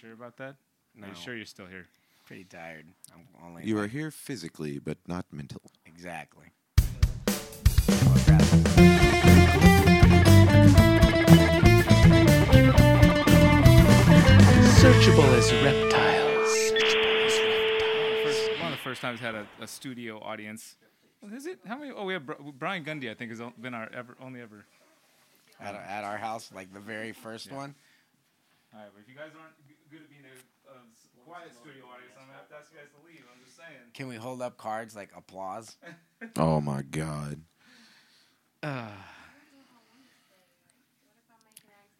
Sure about that? No, Are you sure you're still here? pretty tired. I'm only You are here physically, but not mental. exactly. Searchable as reptiles. First, one of the first times had a, a studio audience. Is it? How many? Oh, we have Brian Gundy. I think has been our ever only ever. At, our- at our house, like the very first one. All right, but if you guys aren't g- good at being a, a s- quiet studio audience, I'm gonna have to ask you guys to leave. I'm just saying. Can we hold up cards like applause? Oh my god. Uh,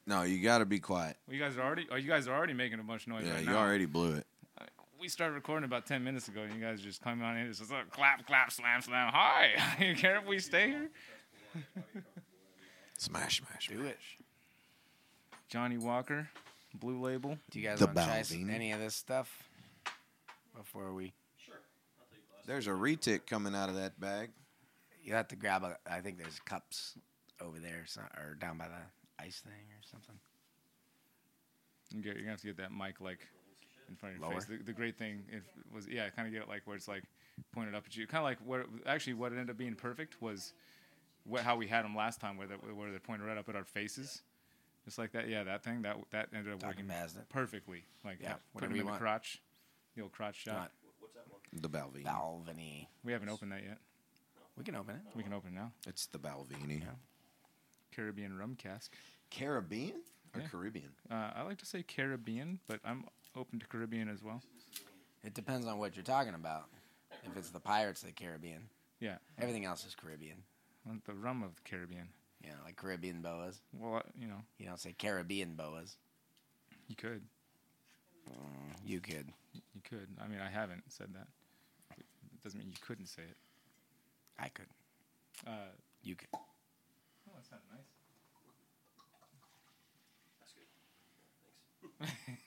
No, you got to be quiet. well, you guys are already. Oh, you guys are already making a bunch of noise Yeah, right you now. already blew it. We started recording about ten minutes ago, and you guys just come on in. It's just like, clap, clap, slam, slam. Hi. you care if we stay here? Smash, smash. Do it. Johnnie Walker, Blue Label. Do you guys The want to try s- Balvenie. any of this stuff before we? Sure. There's a retic coming out of that bag. You have to grab a. I think there's cups over there, so, or down by the ice thing or something. You get, you're gonna have to get that mic like in front of your Lower? face. The, the great thing it was, yeah, kind of get it like where it's like pointed up at you. Kind of like what actually what ended up being perfect was what, how we had them last time, where they, where they're pointed right up at our faces, just like that. Yeah, that thing that that ended up Talking working past it. perfectly. Like Yeah, yeah, whatever putting you them in want. the crotch, the old crotch shot. Not The Balvenie. Balvenie. We haven't opened that yet. We can open it. We can open it now. It's the Balvenie. Caribbean rum cask. Caribbean or Yeah. Caribbean? Uh, I like to say Caribbean, but I'm open to Caribbean as well. It depends on what you're talking about. If it's the Pirates of the Caribbean, Yeah, everything else is Caribbean. want the rum of the Caribbean. You know, like Caribbean boas. Well, uh, you know, You don't say Caribbean boas. you could. You could. You could. I mean, I haven't said that. It doesn't mean you couldn't say it. I could. Uh, You could. oh, that sounded nice. That's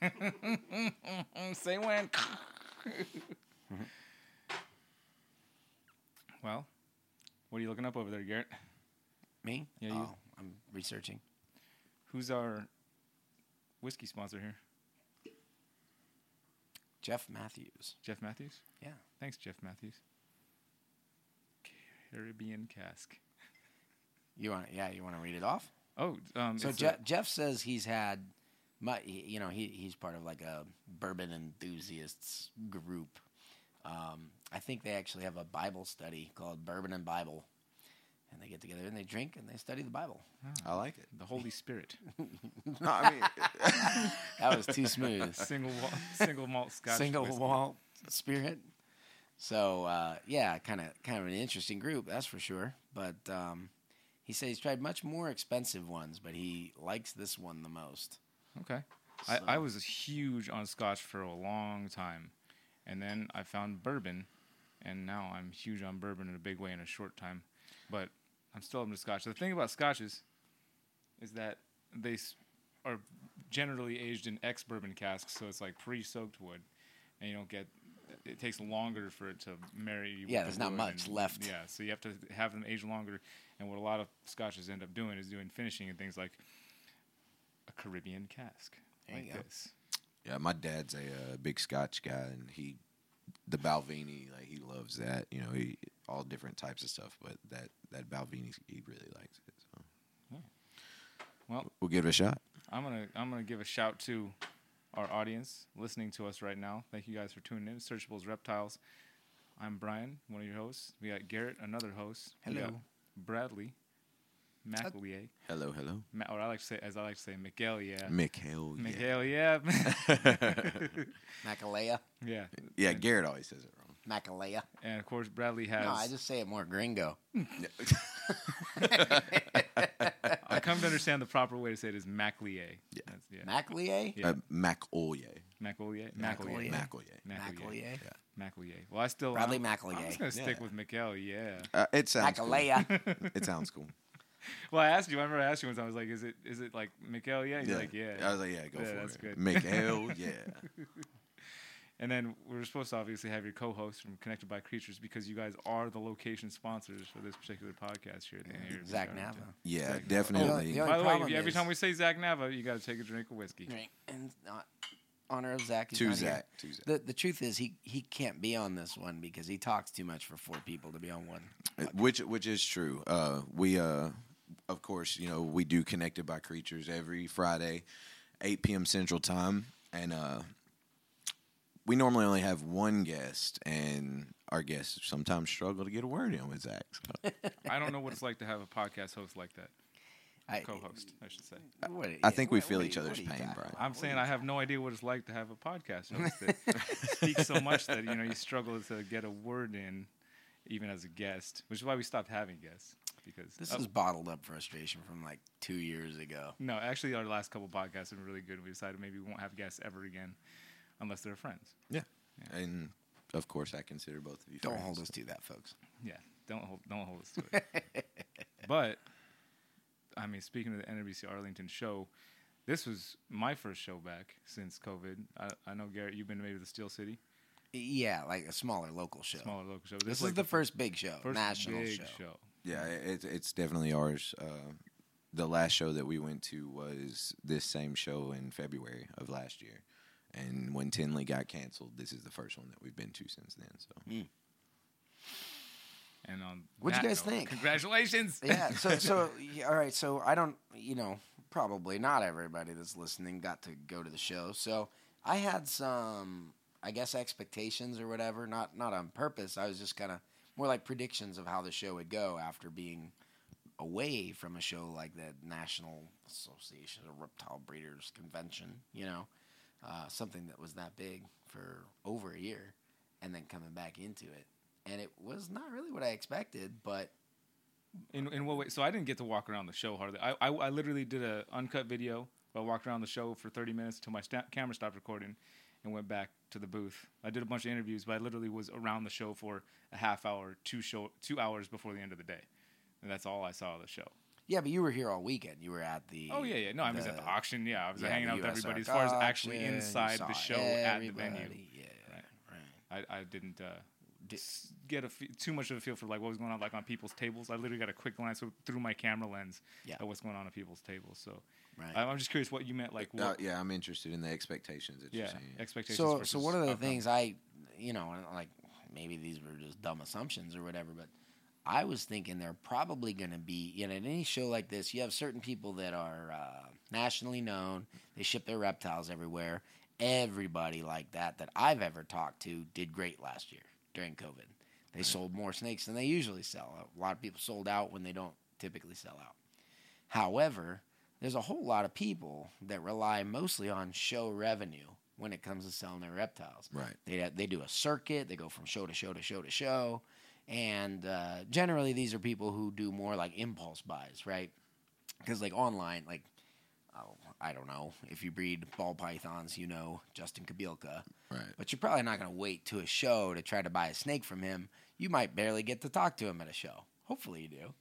good. Thanks. Say when. well, what are you looking up over there, Garrett? Me? Yeah, you- Oh, I'm researching. Who's our whiskey sponsor here? Jeff Matthews. Jeff Matthews? Yeah. Thanks, Jeff Matthews. Caribbean cask. You want? Yeah, you want to read it off? Oh, um, So it's a- Jeff, Jeff says he's had, my, you know, he he's part of like a bourbon enthusiasts group. Um, I think they actually have a Bible study called Bourbon and Bible, and they get together and they drink and they study the Bible. I like it. the Holy Spirit. No, I mean, That was too smooth. single wa- single malt Scotch. Single whiskey. malt spirit. So uh, yeah, kind of kind of an interesting group, that's for sure. But um, he said he's tried much more expensive ones, but he likes this one the most. Okay. I, I was huge on Scotch for a long time, and then I found bourbon, and now I'm huge on bourbon in a big way in a short time. But I'm still into Scotch. The thing about Scotches is that they are generally aged in ex bourbon casks, so it's like pre-soaked wood, and you don't get. It takes longer for it to marry. with Yeah, the there's not much and- left. Yeah, so you have to have them age longer. And what a lot of Scotches end up doing is doing finishing and things like a Caribbean cask There like this. yeah, my dad's a uh, big Scotch guy, and he, the Balvenie, like he loves that. You know, he all different types of stuff, but that that Balvenie, he really likes it. So Well, we'll give it a shot. I'm gonna I'm gonna give a shout to our audience listening to us right now. Thank you guys for tuning in. Searchables Reptiles. I'm Brian, one of your hosts. We got Garrett, another host. We got Hello. Bradley. McEllier. Hello, hello, Ma- or I like to say, as I like to say, Miguel, yeah. Mikhail. Yeah. Miguel, yeah. Macalea, yeah. yeah, Garrett always says it wrong. Macalea. And of course, Bradley has. No, I just say it more gringo. I come to understand the proper way to say it is Maclier. Yeah. That's, yeah. Maclier. Yeah. Uh, Macolier. Macolier. Macolier. Macolier. Macolier. Macolier. Maclier. Macolier. Well, I still. Bradley I'm, Macolier. I'm just gonna stick with Miguel. Yeah. Uh, it sounds cool. Macalea. It sounds cool. Well, I asked you. I remember I asked you once. I was like, "Is it is it like Miguel? Yeah." And You're like, "Yeah." I was like, yeah, go Yeah, for that's it. good. Mikhail, yeah. And then we're supposed to obviously have your co-host from Connected by Creatures because you guys are the location sponsors for this particular podcast here. At the end of your Zach Garden Nava. Yeah, Zach Nava. definitely. the only By the way, every is- time we say Zach Nava, you got to take a drink of whiskey. Drink and not honor of Zach. He's To not here. Zach. To Zach. The the truth is he he can't be on this one because he talks too much for four people to be on one. Uh, which which is true. Uh, we uh, of course, you know, we do connected by creatures every Friday, eight p.m. Central Time, and uh, we normally only have one guest, and our guests sometimes struggle to get a word in with Zach. So. I don't know what it's like to have a podcast host like that. I, Co-host, I should say. What- I think we what- feel what each you- other's what are you pain, talking Brian. I'm saying I have no idea what it's like to have a podcast host that speaks so much that you know you struggle to get a word in, even as a guest, which is why we stopped having guests because This uh, is bottled up frustration from like two years ago. no, actually our last couple podcasts have been really good. And we decided maybe we won't have guests ever again, unless they're friends. Yeah. And of course, I consider both of you. Don't friends. hold us to that, folks. Yeah, don't hold don't hold us to it. but I mean, speaking of the NARBC Arlington show, this was my first show back since COVID. I, I know Garrett, you've been maybe to the Steel City, Yeah, like a smaller local show. smaller local show. This, is like the first big show, first national big show. Yeah, it, it's definitely ours. Uh, the last show that we went to was this same show in February of last year. And when Tinley got canceled, this is the first one that we've been to since then. So hmm. And on What'd you guys note, think? Congratulations! Yeah. So, so yeah, all right. So I don't, you know, probably not everybody that's listening got to go to the show. So I had some, I guess, expectations or whatever. Not not on purpose. I was just kind of more like predictions of how the show would go after being away from a show like the National Association of Reptile Breeders Convention. You know, uh, something that was that big for over a year, and then coming back into it. And it was not really what I expected, but In, in what way? So I didn't get to walk around the show hardly. I, I, I literally did a uncut video. I walked around the show for 30 minutes until my camera stopped recording, and went back to the booth. I did a bunch of interviews, but I literally was around the show for a half hour, two show, two hours before the end of the day, and that's all I saw of the show. Yeah, but you were here all weekend. You were at the. Oh yeah, yeah. No, I was at the auction. Yeah, I was yeah, hanging the out with USRC everybody. As far as actually auction, you inside saw the show at the venue, everybody, Yeah, Right. right. I, I didn't uh, s- get a fe- too much of a feel for like what was going on like on people's tables. I literally got a quick glance through my camera lens Yeah. at what's going on at people's tables. So Right. I, I'm just curious what you meant. Like, uh, yeah, I'm interested in the expectations that you're yeah, saying. expectations. So, versus so one of the outcome. things I, you know, and, like maybe these were just dumb assumptions or whatever, but I was thinking they're probably going to be, you know, at any show like this, you have certain people that are uh, nationally known. They ship their reptiles everywhere. Everybody like that that I've ever talked to did great last year during COVID. They sold more snakes than they usually sell. A lot of people sold out when they don't typically sell out. However, there's a whole lot of people that rely mostly on show revenue when it comes to selling their reptiles. Right. They they do a circuit. They go from show to show to show to show, and uh, generally these are people who do more like impulse buys, right? Because like online, like oh, I don't know if you breed ball pythons, you know Justin Kobylka, Right. but you're probably not going to wait to a show to try to buy a snake from him. You might barely get to talk to him at a show. Hopefully you do,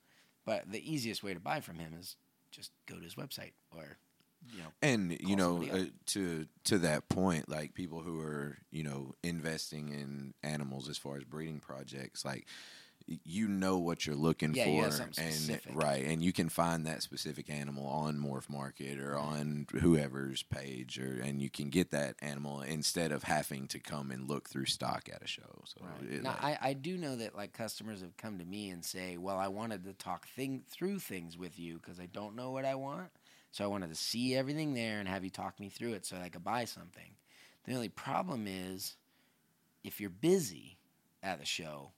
but the easiest way to buy from him is just go to his website or you know And you know, uh, to to that point, like people who are you know investing in animals as far as breeding projects, like you know what you're looking Yeah, for, something and right, and you can find that specific animal on MorphMarket or on whoever's page, or and you can get that animal instead of having to come and look through stock at a show. So it, now, like- I, I do know that like customers have come to me and say, "Well, I wanted to talk thing through things with you because I don't know what I want, so I wanted to see everything there and have you talk me through it so that I could buy something." The only problem is, if you're busy at a show,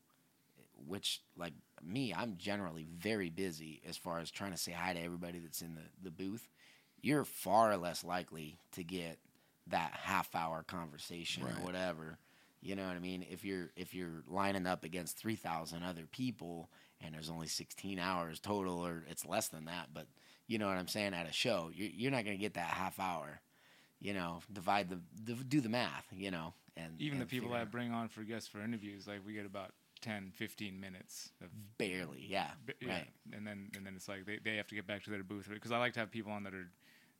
which like me, I'm generally very busy as far as trying to say hi to everybody that's in the, the booth. You're far less likely to get that half hour conversation Right. or whatever. You know what I mean? If you're if you're lining up against three thousand other people and there's only sixteen hours total, or it's less than that, but you know what I'm saying at a show, you're, you're not going to get that half hour. You know, divide the, the do the math. You know, and even the people I bring on for guests for interviews, like we get about 10, 15 minutes of barely, yeah, yeah, right. and then and then it's like they, they have to get back to their booth because I like to have people on that are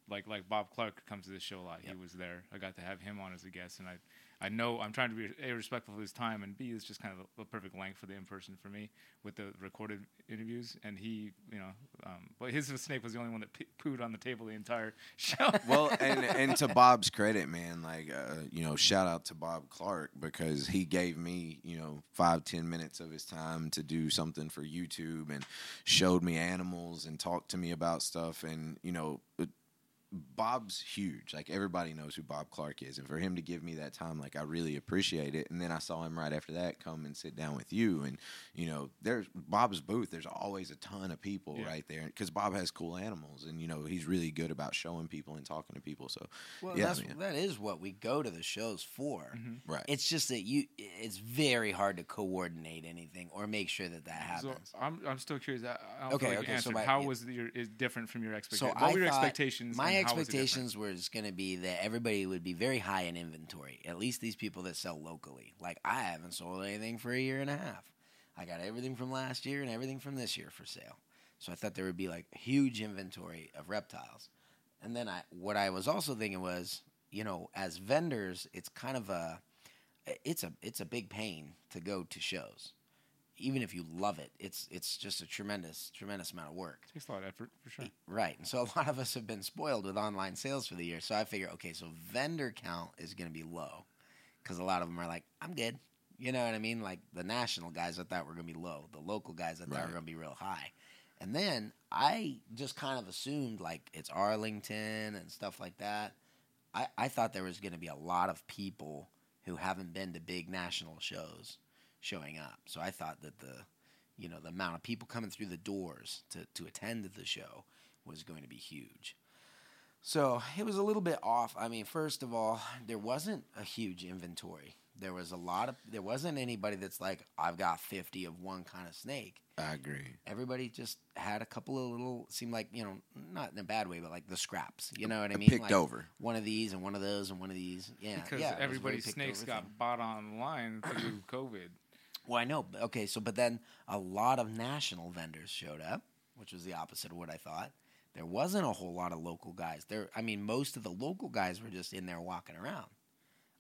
like like Bob Clark comes to this show a lot. He was there. I got to have him on as a guest, and I I know I'm trying to be a respectful of his time, and b is just kind of the, perfect length for the in person for me with the recorded interviews. And he, you know, um, but his snake was the only one that p- pooed on the table the entire show. well, and and to Bob's credit, man, like uh, you know, shout out to Bob Clark because he gave me you know five ten minutes of his time to do something for YouTube and showed me animals and talked to me about stuff and you know. It, Bob's huge. Like everybody knows who Bob Clark is, and for him to give me that time, like I really appreciate it. And then I saw him right after that come and sit down with you, and you know, there's Bob's booth. There's always a ton of people Yeah. right there because Bob has cool animals, and you know, he's really good about showing people and talking to people. So Well, yeah, that's man. that is what we go to the shows for. Mm-hmm. right. It's just that you it's very hard to coordinate anything or make sure that that So happens. I'm I'm still curious. I, I don't Okay, like okay, so my- how was your is different from your so expectations? I what were your expectations? My and were expectations was going to be that everybody would be very high in inventory. At least these people that sell locally. Like I haven't sold anything for a year and a half. I got everything from last year and everything from this year for sale. So I thought there would be like huge inventory of reptiles. And then I what I was also thinking was, you know, as vendors, it's kind of a it's a it's a big pain to go to shows. Even if you love it, it's it's just a tremendous tremendous amount of work. takes a lot of effort for sure. Right. And so a lot of us have been spoiled with online sales for the year. So I figure, okay, so vendor count is going to be low because a lot of them are like, I'm good. You know what I mean? Like the national guys I thought were going to be low, the local guys I thought Right. were going to be real high. And then I just kind of assumed like it's Arlington and stuff like that. I, I thought there was going to be a lot of people who haven't been to big national shows showing up. So I thought that the you know the amount of people coming through the doors to, to attend the show was going to be huge. So it was a little bit off. I mean, first of all, there wasn't a huge inventory. There was a lot of there wasn't anybody that's like I've got 50 of one kind of snake. I agree. Everybody just had a couple of little seemed like, you know, not in a bad way, but like the scraps. You know what I mean? picked Like, over. One of these and one of those and one of these. Yeah. Because yeah, it was a very everybody's snakes got thing. bought online through COVID. Well, I know. Okay, so but then a lot of national vendors showed up, which was the opposite of what I thought. There wasn't a whole lot of local guys. There, I mean, most of the local guys were just in there walking around.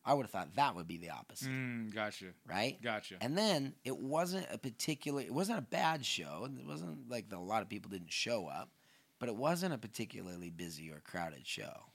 I would have thought that would be the opposite, Mm, gotcha, right? gotcha. And then it wasn't a particular. It wasn't a bad show. It wasn't like the, a lot of people didn't show up, but it wasn't a particularly busy or crowded show.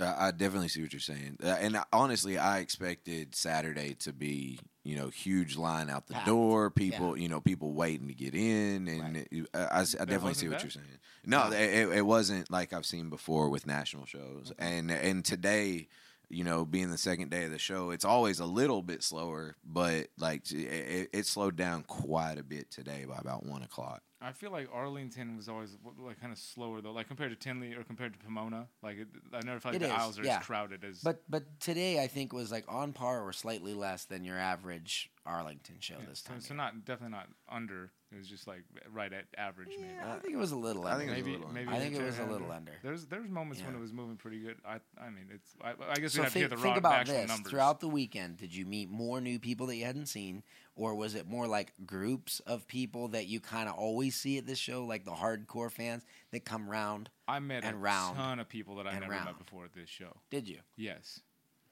I I definitely see what you're saying, uh, and I- honestly, I expected Saturday to be, you know, huge line out the Packed. door, people, you know, people waiting to get in, and Right. it- I, I s- I definitely see what that? you're saying. No, No. It, it wasn't like I've seen before with national shows, and and today, you know, being the second day of the show, it's always a little bit slower, but like it, it, slowed down quite a bit today by about one o'clock. I feel like Arlington was always like kind of slower though, like compared to Tinley or compared to Pomona. Like it, I never felt like It the is, aisles are yeah. as crowded as. But but today I think was like on par or slightly less than your average Arlington show yeah, this so, time. so not definitely not under. It was just like right at average maybe. I think it was a little. I Under. think it was a maybe little maybe I think it was a little under. There's there's moments when it was moving pretty good. I I mean it's I, I guess So we'd have to hear think, the think raw about actual this. numbers. Throughout the weekend, did you meet more new people that you hadn't seen, or was it more like groups of people that you kind of always see at this show, like the hardcore fans that come round? I met and a round, ton of people that I never round. met before at this show. Did you? Yes,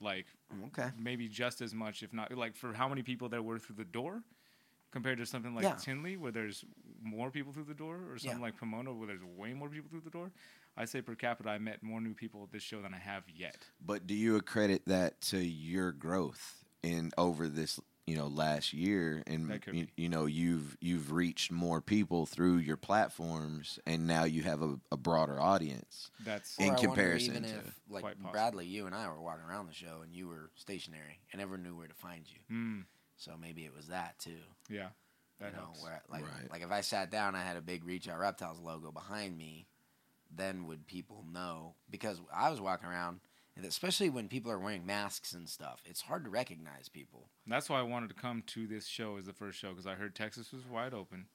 like Okay. maybe just as much, if not like for how many people there were through the door, compared to something like Yeah. Tinley where there's more people through the door, or something Yeah. like Pomona where there's way more people through the door. I say per capita, I met more new people at this show than I have yet. But do you accredit that to your growth in over this, you know, last year? And That could you, be. you know, you've you've reached more people through your platforms, and now you have a, a broader audience. That's In Or I comparison even to- if, like Quite. Bradley, you and I were walking around the show, and you were stationary, and everyone knew where to find you. mm, So maybe it was that too. yeah, that you know, helps. where like Right. like if I sat down, and I had a big Reach Out Reptiles logo behind me, then would people know? Because I was walking around, and especially when people are wearing masks and stuff, it's hard to recognize people. That's why I wanted to come to this show as the first show because I heard Texas was wide open,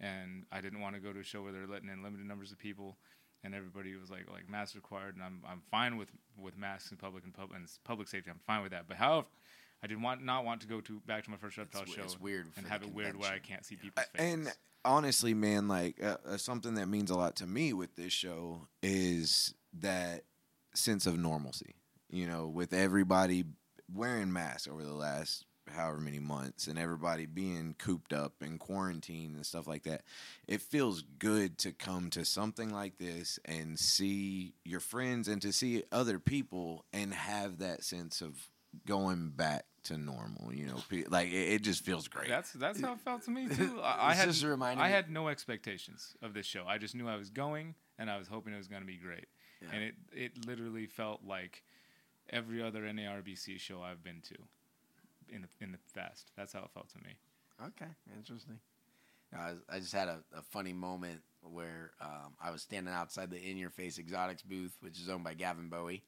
and I didn't want to go to a show where they're letting in limited numbers of people, and everybody was like like masks required, and I'm I'm fine with with masks in public and public and public safety. I'm fine with that. But however, I did want not want to go to back to my first reptile It's, show it's weird and have the it weird where I can't see people's faces. And honestly, man, like uh, uh, something that means a lot to me with this show is that sense of normalcy. You know, with everybody wearing masks over the last however many months and everybody being cooped up and quarantined and stuff like that. It feels good to come to something like this and see your friends and to see other people and have that sense of going back to normal. You know, like it, it just feels great. That's that's how it felt to me too. I, I had just reminding I had no expectations of this show. I just knew I was going, and I was hoping it was going to be great. Yeah. And it it literally felt like every other NARBC show I've been to in the in the past. That's how it felt to me. Okay, interesting. I, was, I just had a, a funny moment where um, I was standing outside the In Your Face Exotics booth, which is owned by Gavin Bowie,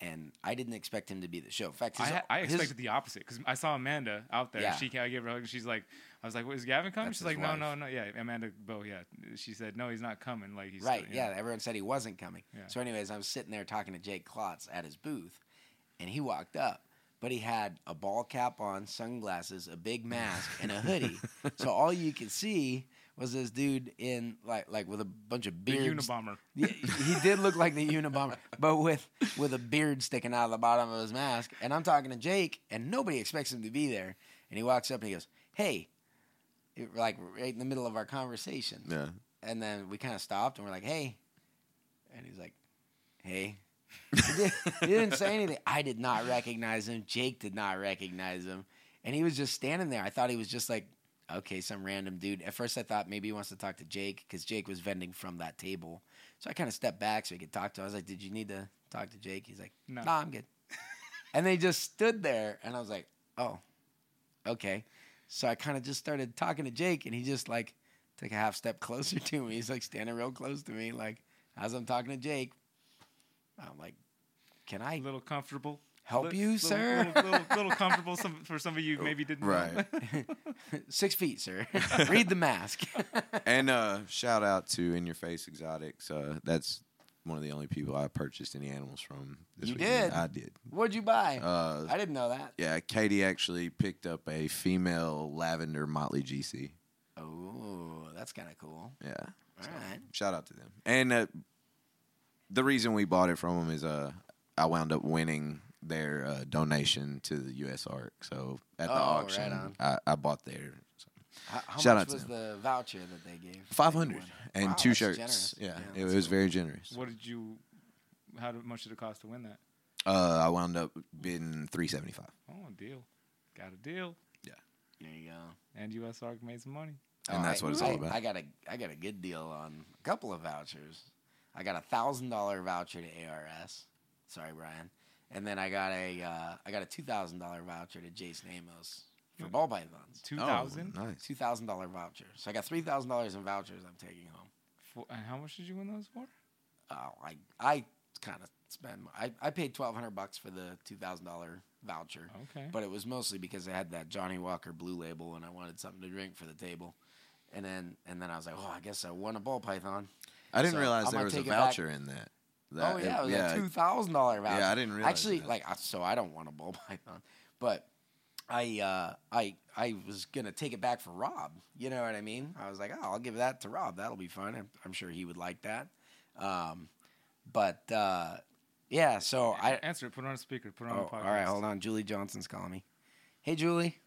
and I didn't expect him to be the show. In fact, I, his, ha- I his- expected the opposite because I saw Amanda out there. Yeah. She I gave her a hug, and she's like, I was like, "Is Gavin coming?" That's she's like, "No, wife. no, no, yeah, Amanda Bo, yeah." She said, "No, he's not coming." Like he's right, still- yeah. Everyone said he wasn't coming. Yeah. So, anyways, I was sitting there talking to Jake Klotz at his booth, and he walked up, but he had a ball cap on, sunglasses, a big mask, and a hoodie. so all you could see was this dude in like like with a bunch of the beards. Unabomber. Yeah, he did look like the Unabomber, but with with a beard sticking out of the bottom of his mask. And I'm talking to Jake, and nobody expects him to be there. And he walks up and he goes, "Hey," It- like right in the middle of our conversation. yeah. And then we kind of stopped and we're like, "Hey," and he's like, "Hey." he didn't say anything. I did not recognize him. Jake did not recognize him, and he was just standing there. I thought he was just like, okay, some random dude. At first, I thought maybe he wants to talk to Jake because Jake was vending from that table. So I kind of stepped back so he could talk to. him. I was like, "Did you need to talk to Jake?" He's like, No. "No, I'm good." and they just stood there, and I was like, "Oh, okay." So I kind of just started talking to Jake, and he just like took a half step closer to me. He's like standing real close to me, like as I'm talking to Jake. I'm like, "Can I A little comfortable. Help Li- you, little, sir?" Little, little, little comfortable some, for some of you maybe didn't. know. Right. Six feet, sir. Read the mask. and uh, shout out to In Your Face Exotics. Uh, that's one of the only people I purchased any animals from. This You weekend. did? I did. What'd you buy? Uh, I didn't know that. yeah, Katie actually picked up a female lavender Motley GC. Oh, that's kind of cool. Yeah. All right. Shout out to them. And uh, the reason we bought it from them is uh, I wound up winning their uh, donation to the U.S. Ark. So at the Oh, right auction, on. I, I bought there. How, how Shout much out to was them. the voucher that they gave? Five hundred and Wow, two shirts. generous. Yeah, Yeah, it, that's was cool. very generous. What did you? How much did it cost to win that? Uh, I wound up bidding three seventy five. Oh, a deal. Got a deal. Yeah. There you go. And US Arc made some money. And that's what it's I, all about. I got a I got a good deal on a couple of vouchers. I got a thousand dollar voucher to ARS. Sorry, Brian. And then I got a uh, I got a two thousand dollar voucher to Jason Amos for ball pythons. Two thousand. Oh, nice. Two thousand dollar voucher. So I got three thousand dollars in vouchers I'm taking home. And how much did you win those for? Oh, I I kind of spend. I, I paid twelve hundred bucks for the two thousand dollar voucher, Okay. but it was mostly because I had that Johnnie Walker Blue Label and I wanted something to drink for the table. And then and then I was like, oh, I guess I won a ball python. I didn't So, realize I'm there was a take back. voucher in that. That- oh yeah, it was yeah. a two thousand dollar voucher. Yeah, I didn't realize Actually, that. like, so I don't want a ball python, but I uh, I I was gonna take it back for Rob. You know what I mean? I was like, oh, I'll give that to Rob. That'll be fun. I'm, I'm sure he would like that. Um, but uh, yeah, so I. answer it. Put it on a speaker. Put it on Oh, the podcast. all right, hold on. Julie Johnson's calling me. Hey, Julie.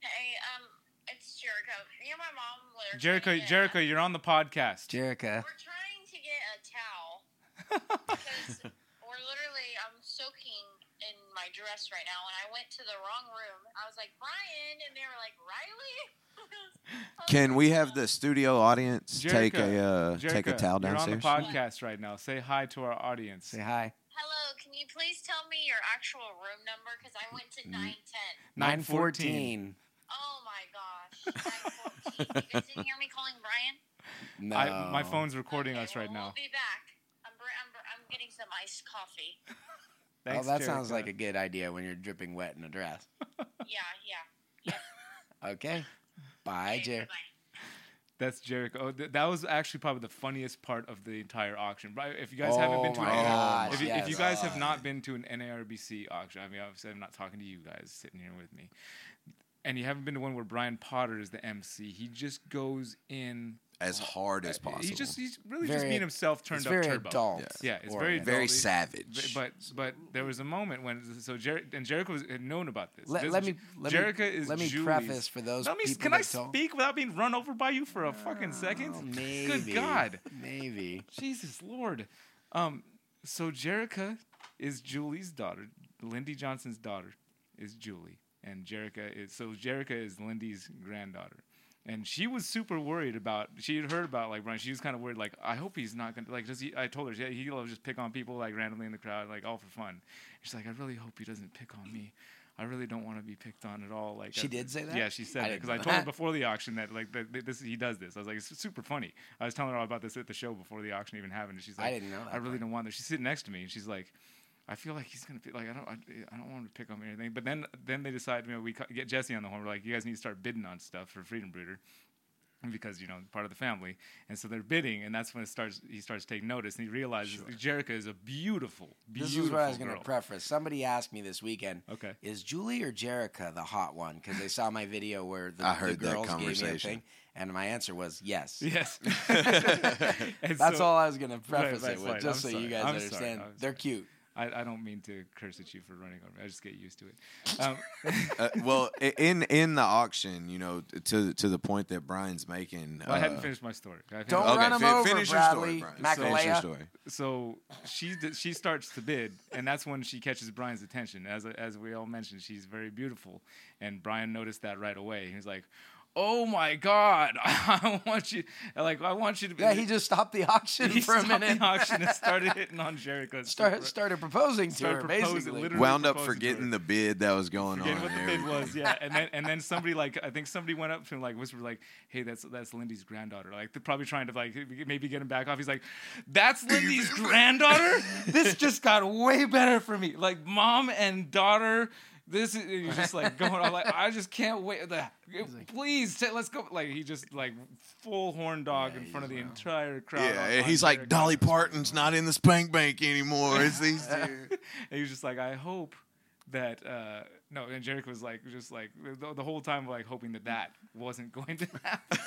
Hey, um, it's Jericho. Me and my mom were Jericho, trying to get- Jericho, you're on the podcast. Jericho. We're trying to get a towel because we're literally I'm soaking in my dress right now, and I went to the wrong room. I was like Brian, and they were like Riley. Can we have the studio audience take a uh, take a Jerica, towel You're on the downstairs? podcast right now. Say hi to our audience. Say hi. Hello, can you please tell me your actual room number? Because I went to Mm. nine ten. 914. Oh my gosh, nine fourteen. you guys didn't hear me calling Brian? No. I, my phone's recording Okay, us right well, now. We'll be back. I'm, br- I'm, br- I'm getting some iced coffee. Thanks, oh, that sounds like a good idea when you're dripping wet in a dress. Yeah, yeah. yeah. Okay. Bye, Okay, Jer. That's Jericho. Oh, th- that was actually probably the funniest part of the entire auction. Right? If you guys haven't Oh been to oh an gosh, if, you, if you guys have not been to an NARBC auction, I mean, obviously I'm not talking to you guys sitting here with me, and you haven't been to one where Brian Potter is the MC. He just goes in as hard as possible. He just he's really just being himself turned it's up very turbo. adult. Yeah, it's or- very very savage. But but there was a moment when so Jer- and Jericho was, had known about this. Let, This- let me let Jericho me, is let me Julie's- preface for those Let me, people can I that don't- speak without being run over by you for a fucking second? Oh, maybe. Good God. Maybe. Jesus Lord. Um, so Jerica is Julie's daughter. Lindy Johnson's daughter is Julie, and Jerica is so Jerica is Lindy's granddaughter. And she was super worried about. She had heard about like Brian. She was kind of worried, like I hope he's not gonna like. Does he? I told her, yeah, he'll just pick on people like randomly in the crowd, like all for fun. She's like, I really hope he doesn't pick on me. I really don't want to be picked on at all. Like She I- did say that? Yeah, she said I that because I told her before the auction that like that that this he does this. I was like, it's super funny. I was telling her all about this at the show before the auction even happened, and she's like, I didn't know that I really part. don't want this. She's sitting next to me, and she's like, I feel like he's gonna be like, I don't, I, I don't want him to pick on me or anything. But then then they decide, you know, we get Jesse on the horn. We're like, you guys need to start bidding on stuff for Freedom Breeder. Because you know part of the family, and so they're bidding, and that's when it starts. He starts taking notice, and he realizes Jerica is a beautiful, beautiful This is what I was going girl. to preface. Somebody asked me this weekend. Okay. Is Julie or Jerica the hot one? Because they saw my video where the, I heard the that girls gave me a thing, and my answer was yes. Yes, That's so- all I was going to preface right, it with, fine. just I'm so you guys I'm understand. I'm They're cute. I, I don't mean to curse at you for running over. me. I just get used to it. Um, uh, well, in in the auction, you know, to to the point that Brian's making. well, I hadn't uh, finished my story. I Don't finished- run him fi- over, finish your Bradley. story, Brian. Finish your story. so she d- she starts to bid, and that's when she catches Brian's attention. As as we all mentioned, she's very beautiful, and Brian noticed that right away. He's like, "Oh my God, I want you like I want you to." Be, Yeah, he just stopped the auction he for a minute. the auction and started hitting on Jericho. Start, started proposing to Started her, proposing, basically. literally. Wound up forgetting the bid that was going Forgetting on. what the bid was, yeah, and then and then somebody like I think somebody went up to him like whispered like, "Hey, that's that's Lindy's granddaughter." Like they're probably trying to like maybe get him back off. He's like, "That's Lindy's granddaughter." This just got way better for me. Like mom and daughter. This is he's just like going on like I just can't wait. The, please t- let's go. Like he just like full horn dog in front of the entire crowd. Yeah, on- and on he's like Dolly Parton's not in the spank bank anymore. It's these two. And he was just like, I hope that uh, no. And Jericho was like, just like the, the whole time, like hoping that that wasn't going to happen.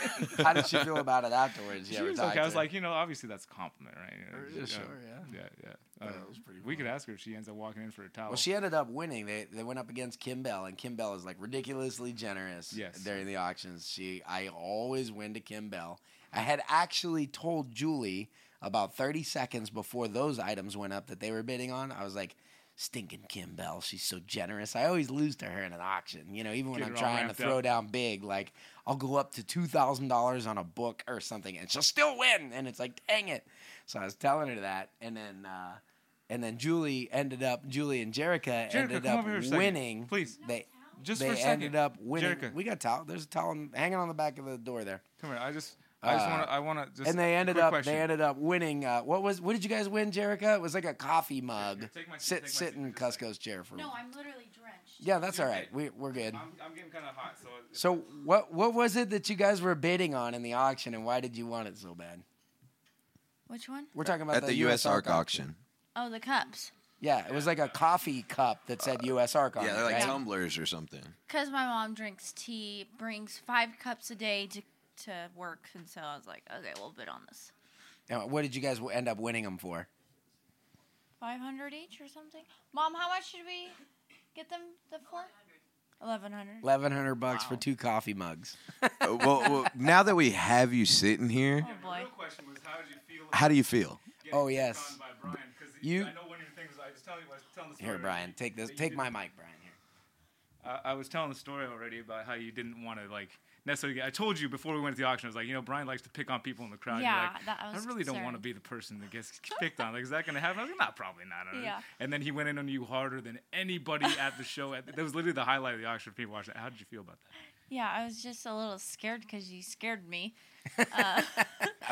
How did she feel about it afterwards? Yeah, she was okay. I was her? like, you know, obviously that's a compliment, right? You know, Yeah, just, sure, uh, yeah. yeah, yeah. Uh, that was pretty we could ask her if she ends up walking in for a towel. Well, she ended up winning. They they went up against Kim Bell, and Kim Bell is like ridiculously generous. Yes. During the auctions, she I always win to Kim Bell. I had actually told Julie about 30 seconds before those items went up that they were bidding on. I was like, stinking Kim Bell, she's so generous. I always lose to her in an auction. You know, even when Get I'm trying to throw up. down big, like I'll go up to two thousand dollars on a book or something, and she'll still win. And it's like, dang it. So I was telling her that, and then. uh and then Julie ended up, Julie and Jerica, Jerica, ended up over here a second, winning. please. They Just they for a second. ended up winning. Jerica. We got towel. There's a towel hanging on the back of the door there. Come here. I just, I just Uh, want to, I want to just. and they ended up Question. they ended up winning. Uh, what was what did you guys win, Jerica? It was like a coffee mug. here, take my- sit take my sit in for just a second. Cusco's chair for. No, I'm literally drenched. yeah, that's all You're right. We we're good. I'm, I'm getting kind of hot, so. it's- So what what was it that you guys were bidding on in the auction, and why did you want it so bad? Which one? We're talking about At the U.S. Arc auction. auction. Oh, the cups. Yeah, it was like a coffee cup that said U.S. Arc on Yeah, it. they're like right? tumblers or something. Because my mom drinks tea, brings five cups a day to to work, and so I was like, okay, we'll bid on this. And what did you guys end up winning them for? Five hundred each or something. Mom, how much did we get them the for? Eleven hundred. Eleven hundred bucks for two coffee mugs. Uh, well, well, now that we have you sitting here, Oh boy. question was, how did you feel? how do you feel? Oh, yes. on by Brian? 'Cause You- I know one of your things. I was telling you, I was telling the story. Here, Brian, take this. Take my mic, Brian. Here. I, I was telling the story already about how you didn't want to like necessarily. I told you before we went to the auction. I was like, you know, Brian likes to pick on people in the crowd. You're Yeah, like, that- I was really don't want to be the person that gets picked on. Like, is that going to happen? I was like, not probably not. I don't know." Yeah. And then he went in on you harder than anybody at the show. That was literally the highlight of the auction for people watching. it. How did you feel about that? Yeah, I was just a little scared because you scared me. I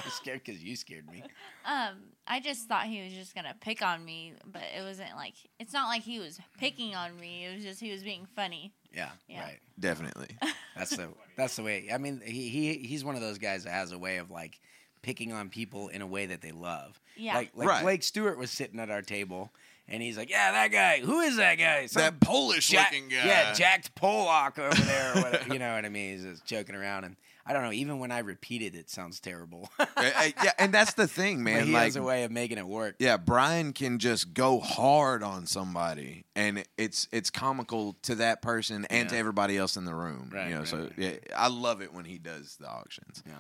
was scared because you scared me. Um, I just thought he was just gonna pick on me, but it wasn't like it's not like he was picking on me. It was just he was being funny. Yeah, Yeah. right. Definitely. That's the that's the way. I mean, he, he he's one of those guys that has a way of like picking on people in a way that they love. Yeah. Like like Right. Blake Stewart was sitting at our table, and he's like, "Yeah, that guy. Who is that guy? Some that Polish Jack- looking guy. Yeah, jacked Pollock over there. Or whatever, you know what I mean? He's just joking around, and I don't know. Even when I repeat it, it sounds terrible. Uh, uh, yeah, and that's the thing, but man. he like, has a way of making it work. yeah, Brian can just go hard on somebody, and it's it's comical to that person and to everybody else in the room. Right, you know, right, so right. yeah, I love it when he does the auctions. Yeah.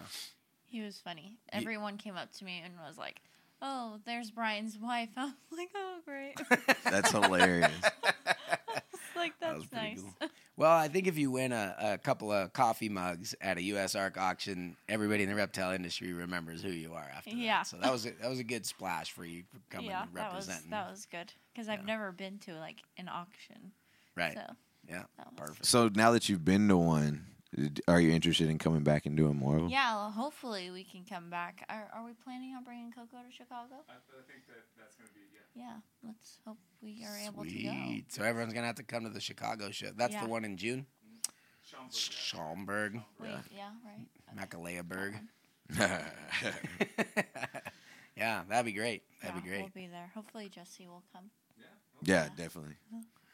He was funny. Everyone came up to me and was like, "Oh, there's Brian's wife." I'm like, "Oh, great!" That's hilarious. like That that's was nice. cool. Well, I think if you win a, a couple of coffee mugs at a U.S. Arc auction, everybody in the reptile industry remembers who you are after Yeah. that. So that was a, that was a good splash for you coming yeah, and that was representing. that was good because I've never been to like an auction. right. So Yeah. Perfect. So now that you've been to one, are you interested in coming back and doing more of them? Yeah, well, hopefully we can come back. Are, are we planning on bringing Coco to Chicago? I, think that that's going to be yeah. Yeah, let's hope we are able to go. Sweet. So everyone's gonna have to come to the Chicago show. That's Yeah. the one in June. Schaumburg. Wait, Yeah. yeah, right. Okay. Makaleaburg. yeah, that'd be great. That'd Yeah, be great. We'll be there. Hopefully Jesse will come. yeah, definitely.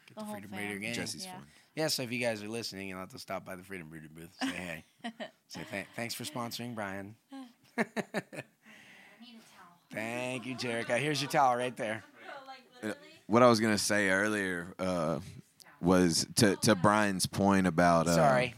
Get The the Freedom Breeder fam. game. Jesse's Yeah. fun. Yeah, so if you guys are listening, you'll have to stop by the Freedom Breeder booth. Say hey. Say th- thanks for sponsoring Brian. I need a towel. Thank you, Jericho. Here's your towel right there. Uh, What I was gonna say earlier uh, was to to Brian's point about uh, Sorry.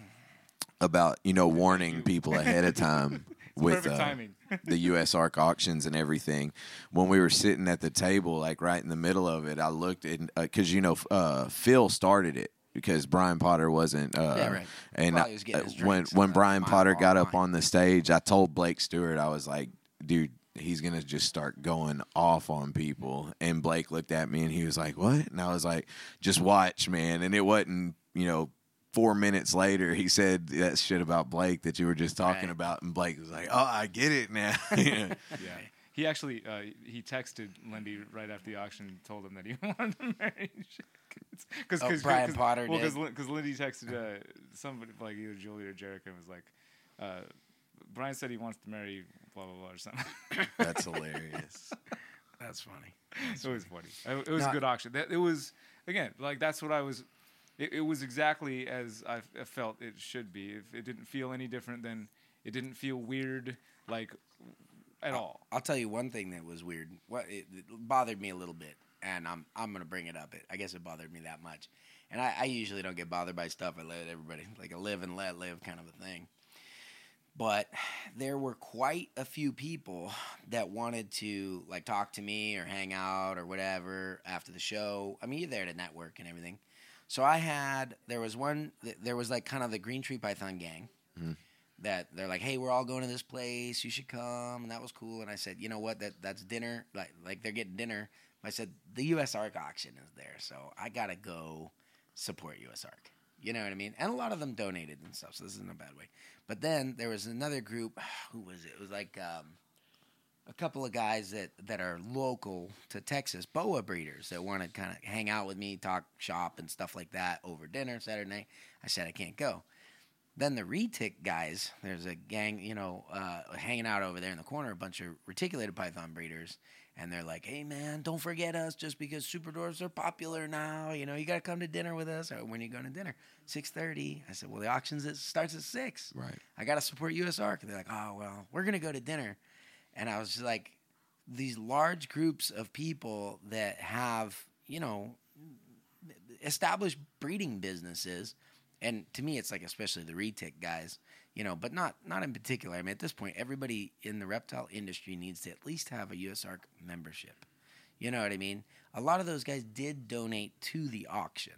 about you know warning people ahead of time with Perfect uh, timing. the U.S. Arc auctions and everything. When we were sitting at the table, like right in the middle of it, I looked at because you know uh, Phil started it because Brian Potter wasn't. Uh, Yeah, right. And Probably was getting uh, his when when Brian Potter got up on the stage, I told Blake Stewart, I was like, dude. He's gonna just start going off on people, and Blake looked at me and he was like, "What?" And I was like, "Just watch, man." And it wasn't, you know, four minutes later, he said that shit about Blake that you were just talking Right. about, and Blake was like, "Oh, I get it now." Yeah. Yeah. He actually uh, he texted Lindy right after the auction and told him that he wanted to marry Because Oh, Brian Potter well, did? because Lindy texted uh, somebody like either Julie or Jericho and was like, uh, Brian said he wants to marry blah blah blah or something. That's hilarious. That's funny. it was funny. It, it was No. a good auction. That, it was again like that's what I was. It, it was exactly as I, f- I felt it should be. If it didn't feel any different than it didn't feel weird like at all. I'll tell you one thing that was weird. What it, it bothered me a little bit, and I'm I'm gonna bring it up. It I guess it bothered me that much, and I, I usually don't get bothered by stuff. I let everybody like a live and let live kind of a thing. But there were quite a few people that wanted to like talk to me or hang out or whatever after the show. I mean, you're there to network and everything. So I had there was one th- there was like kind of the Green Tree Python gang mm-hmm. that they're like, "Hey, we're all going to this place. You should come." And that was cool. And I said, "You know what? That that's dinner. Like like they're getting dinner." I said, "The U.S. Arc auction is there, so I gotta go support U.S. Arc." You know what I mean? And a lot of them donated and stuff, so this isn't a bad way. But then there was another group. Who was it? It was like um, a couple of guys that that are local to Texas, boa breeders that want to kind of hang out with me, talk shop and stuff like that over dinner Saturday night. I said I can't go. Then the retic guys, there's a gang, you know, uh, hanging out over there in the corner, a bunch of reticulated python breeders, and they're like, "Hey man, don't forget us just because super dwarfs are popular now. You know, you got to come to dinner with us. Or when are you going to dinner? Six thirty. I said, "Well, the auctions it starts at six. Right. I got to support US Arc." And they're like, "Oh well, we're gonna go to dinner," and I was like, these large groups of people that have, you know, established breeding businesses and to me it's like especially the retic guys you know but not not in particular i mean at this point everybody in the reptile industry needs to at least have a usarc membership you know what i mean a lot of those guys did donate to the auction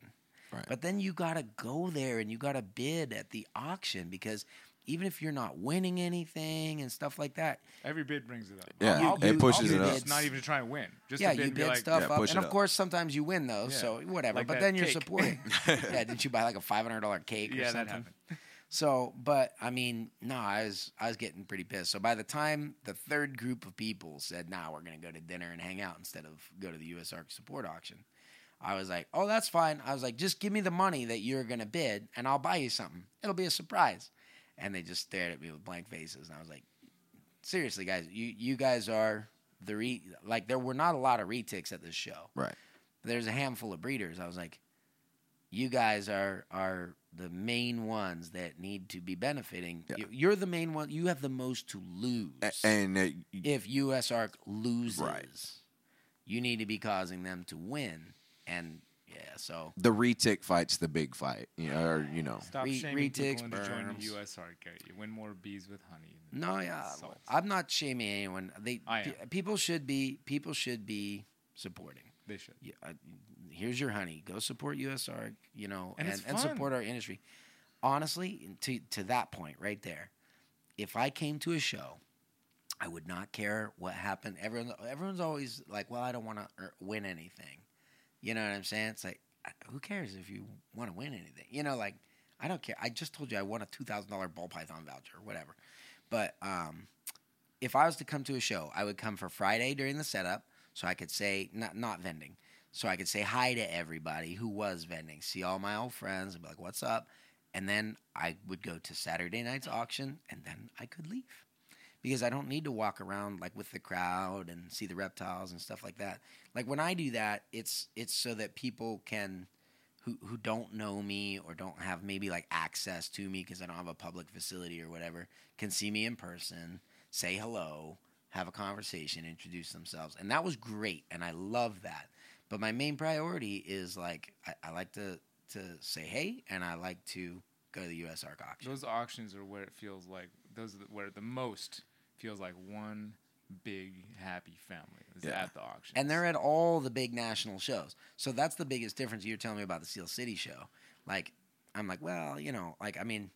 Right. but then you got to go there and you got to bid at the auction because even if you're not winning anything and stuff like that Every bid brings it up. Yeah, I'll it bid- pushes I'll it up. just Not even to try and win. Just yeah, to bid you and bid like, stuff Yeah, up, and of up. course sometimes you win those, Yeah. so whatever. Like but that then you're supporting. yeah, didn't you buy like a five hundred dollar cake or Yeah, that something? happened. So, but I mean, no, I was I was getting pretty pissed. So by the time the third group of people said, "Nah, we're gonna go to dinner and hang out instead of go to the U.S. Arc support auction," I was like, "Oh, that's fine." I was like, "Just give me the money that you're gonna bid, and I'll buy you something. It'll be a surprise." And they just stared at me with blank faces, and I was like, "Seriously, guys, you you guys are the re like there were not a lot of retics at this show." Right. there's a handful of breeders. I was like, you guys are are the main ones that need to be benefiting. Yeah. You- You're the main one. You have the most to lose. A- and uh, if USARC loses, Right. you need to be causing them to win. And yeah, so the retic fight's the big fight, you know, or you know. Stop Re- shaming retics, people into joining berms. USR. Gary. You win more bees with honey. no, yeah, salts. I'm not shaming anyone. They I pe- am. people should be people should be supporting. They should. Yeah, uh, here's your honey. Go support USARK, you know, And and, and, support our industry. Honestly, to to that point right there, if I came to a show, I would not care what happened. Everyone, everyone's always like, "Well, I don't want to win anything." You know what I'm saying? It's like, who cares if you want to win anything? You know, like I don't care. I just told you I won a two thousand dollar ball python voucher or whatever. But um, if I was to come to a show, I would come for Friday during the setup, so I could say not not vending, so I could say hi to everybody who was vending, see all my old friends, and be like, "What's up?" And then I would go to Saturday night's auction, and then I could leave because I don't need to walk around like with the crowd and see the reptiles and stuff like that. Like when I do that, it's it's so that people can who who don't know me or don't have maybe like access to me because I don't have a public facility or whatever can see me in person, say hello, have a conversation, introduce themselves, and that was great, and I love that. But my main priority is like I, I like to to say hey, and I like to go to the USARK auction. Those auctions are where it feels like those are the, where the most feels like one big happy family is Yeah. at the auction. and they're at all the big national shows. So that's the biggest difference. You're telling me about the Steel City show. Like, I'm like, well, you know, like I mean,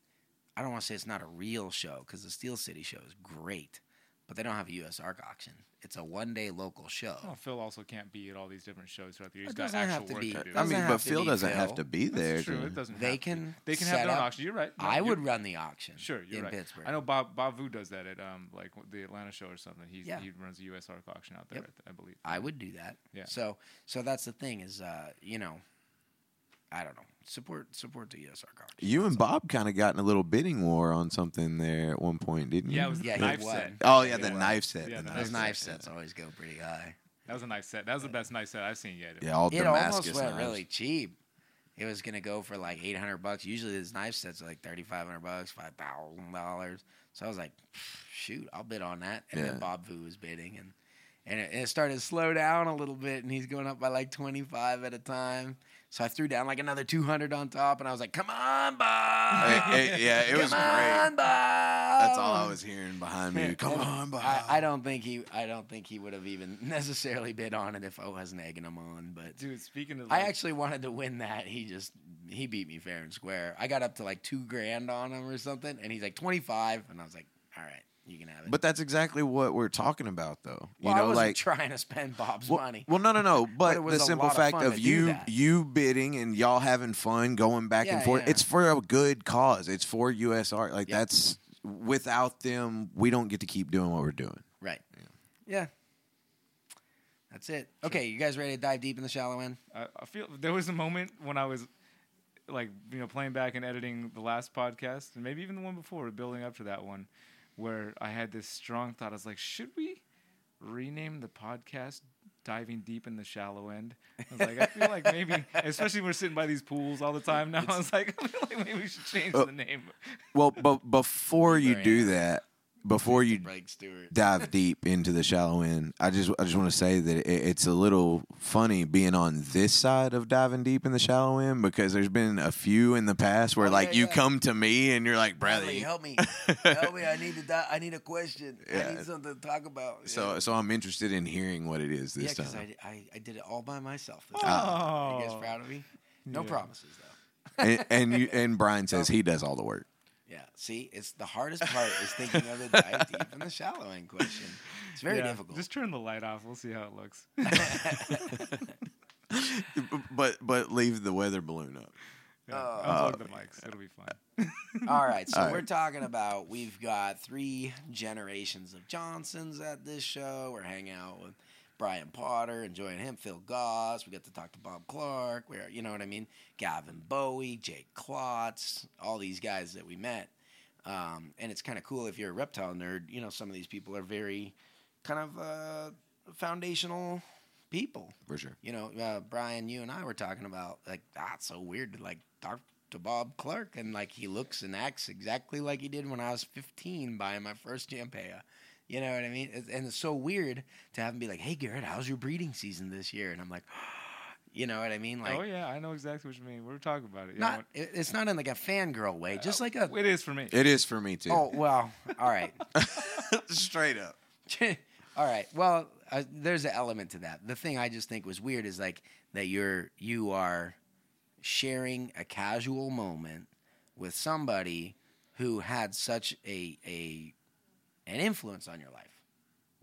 I don't want to say it's not a real show because the Steel City show is great, but they don't have a USARK auction. It's a one day local show. Well, Phil also can't be at all these different shows throughout the year. It He's got doesn't actual have to work be- to do. I doesn't mean, have but to Phil be doesn't Phil. have to be there. That's true. to- It doesn't. They have to can be. They can set have their own up- auction. You're right. No, I you're- would run the auction. Sure, you're in right. Pittsburgh. I know Bob Bob Vu does that at um like the Atlanta show or something. He's, Yeah. he runs a USARK auction out there, Yep. I believe. I would do that. Yeah. So so that's the thing is uh, you know, I don't know. Support support the ESR Arc auction. You and Bob kind of got in a little bidding war on something there at one point, didn't you? Yeah, it was Yeah, the he knife set. Oh yeah, the knife set. Yeah, the the Those knife knife set, sets always go pretty high. That was a nice set. That was the best knife set I've seen yet. Yeah, all It Damascus almost went knives. really cheap. It was gonna go for like eight hundred bucks. Usually these knife sets are like thirty five hundred bucks, five thousand dollars. So I was like, shoot, I'll bid on that. And Yeah. then Bob Vu was bidding, and and it, and it started to slow down a little bit, and he's going up by like twenty five at a time. So I threw down like another two hundred on top, and I was like, "Come on, Bob! It- it- yeah, it Come was great. on, Bob!" That's all I was hearing behind me. Come on, Bob. I, I don't think he. I don't think he would have even necessarily bid on it if I wasn't egging him on. But Dude, speaking of I actually wanted to win that. He just he beat me fair and square. I got up to like two grand on him or something, and he's like twenty five, and I was like, "All right, you can have it." But that's exactly what we're talking about, though. You well, I know, wasn't like trying to spend Bob's well, money. well, no, no, no. But, it was the simple lot of fact of you you bidding and y'all having fun going back and forth. yeah. It's for a good cause. It's for USARK. Like Yep. that's without them, we don't get to keep doing what we're doing. Right. Yeah. That's it. Okay, you guys ready to dive deep in the shallow end? I, I feel there was a moment when I was like you know playing back and editing the last podcast and maybe even the one before building up to that one where I had this strong thought. I was like should we rename the podcast diving deep in the shallow end? I was like I feel like maybe especially we're sitting by these pools all the time now. I was like I feel like maybe we should change Oh. the name. Well, but before you do that, before you dive deep into the shallow end, I just I just want to say that it, it's a little funny being on this side of diving deep in the shallow end because there's been a few in the past where Oh, like yeah, you yeah. come to me and you're like, brother, Bradley, you- help me. help me. I need to di- I need a question. I need something to talk about. so yeah. so I'm interested in hearing what it is this because time. I, I, I did it all by myself. This Oh. time. You guys proud of me? No Yeah. promises though. and and, you, and Brian says he does all the work. Yeah. See, it's the hardest part is thinking of the dive deep in the shallow end question. It's very Yeah, difficult. just turn the light off we'll see how it looks but but leave the weather balloon up. yeah, Oh. unplug the mics it'll be fine All right, so All we're right. talking about we've got three generations of Johnsons at this show. We're hanging out with Brian Potter, enjoying him, Phil Goss. We got to talk to Bob Clark. We're, you know what I mean? Gavin Bowie, Jake Klotz, all these guys that we met. Um, and it's kind of cool if you're a reptile nerd. You know, some of these people are very kind of uh, foundational people. for sure. You know, uh, Brian, you and I were talking about like ah, so weird to like talk to Bob Clark and like he looks and acts exactly like he did when I was 15 buying my first Jampea. You know what I mean? And it's so weird to have him be like, "Hey Garrett, how's your breeding season this year?" And I'm like, you know what I mean? Like, oh yeah, I know exactly what you mean. We were talking about it. Yeah, not it- it's not in like a fangirl way, just like a it is for me. It is for me too. oh well, all right. straight up. All right. Well, uh, there's an element to that. The thing I just think was weird is like that you're you are sharing a casual moment with somebody who had such a a an influence on your life,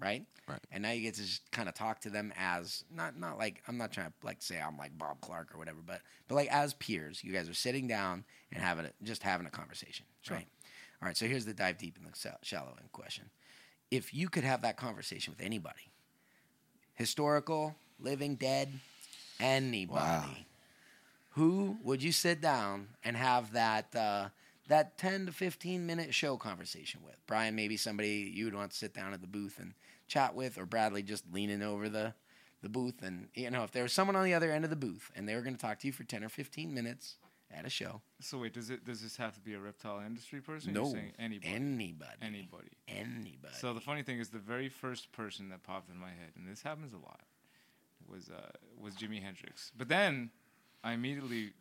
right? Right. And now you get to just kind of talk to them as not not like I'm not trying to like say I'm like Bob Clark or whatever, but but like as peers, you guys are sitting down and having a, just having a conversation, right? All right. So here's the dive deep in the shallow end question if you could have that conversation with anybody, historical, living, dead, anybody, Wow. who would you sit down and have that uh, that ten to fifteen minute show conversation with? Brian, maybe somebody you would want to sit down at the booth and chat with, or Bradley just leaning over the the booth, and you know if there was someone on the other end of the booth and they were going to talk to you for ten or fifteen minutes at a show, So wait, does it does this have to be a reptile industry person? no, anybody. anybody, anybody. anybody. So the funny thing is, the very first person that popped in my head, and this happens a lot, was uh, was Jimi Hendrix. But then I immediately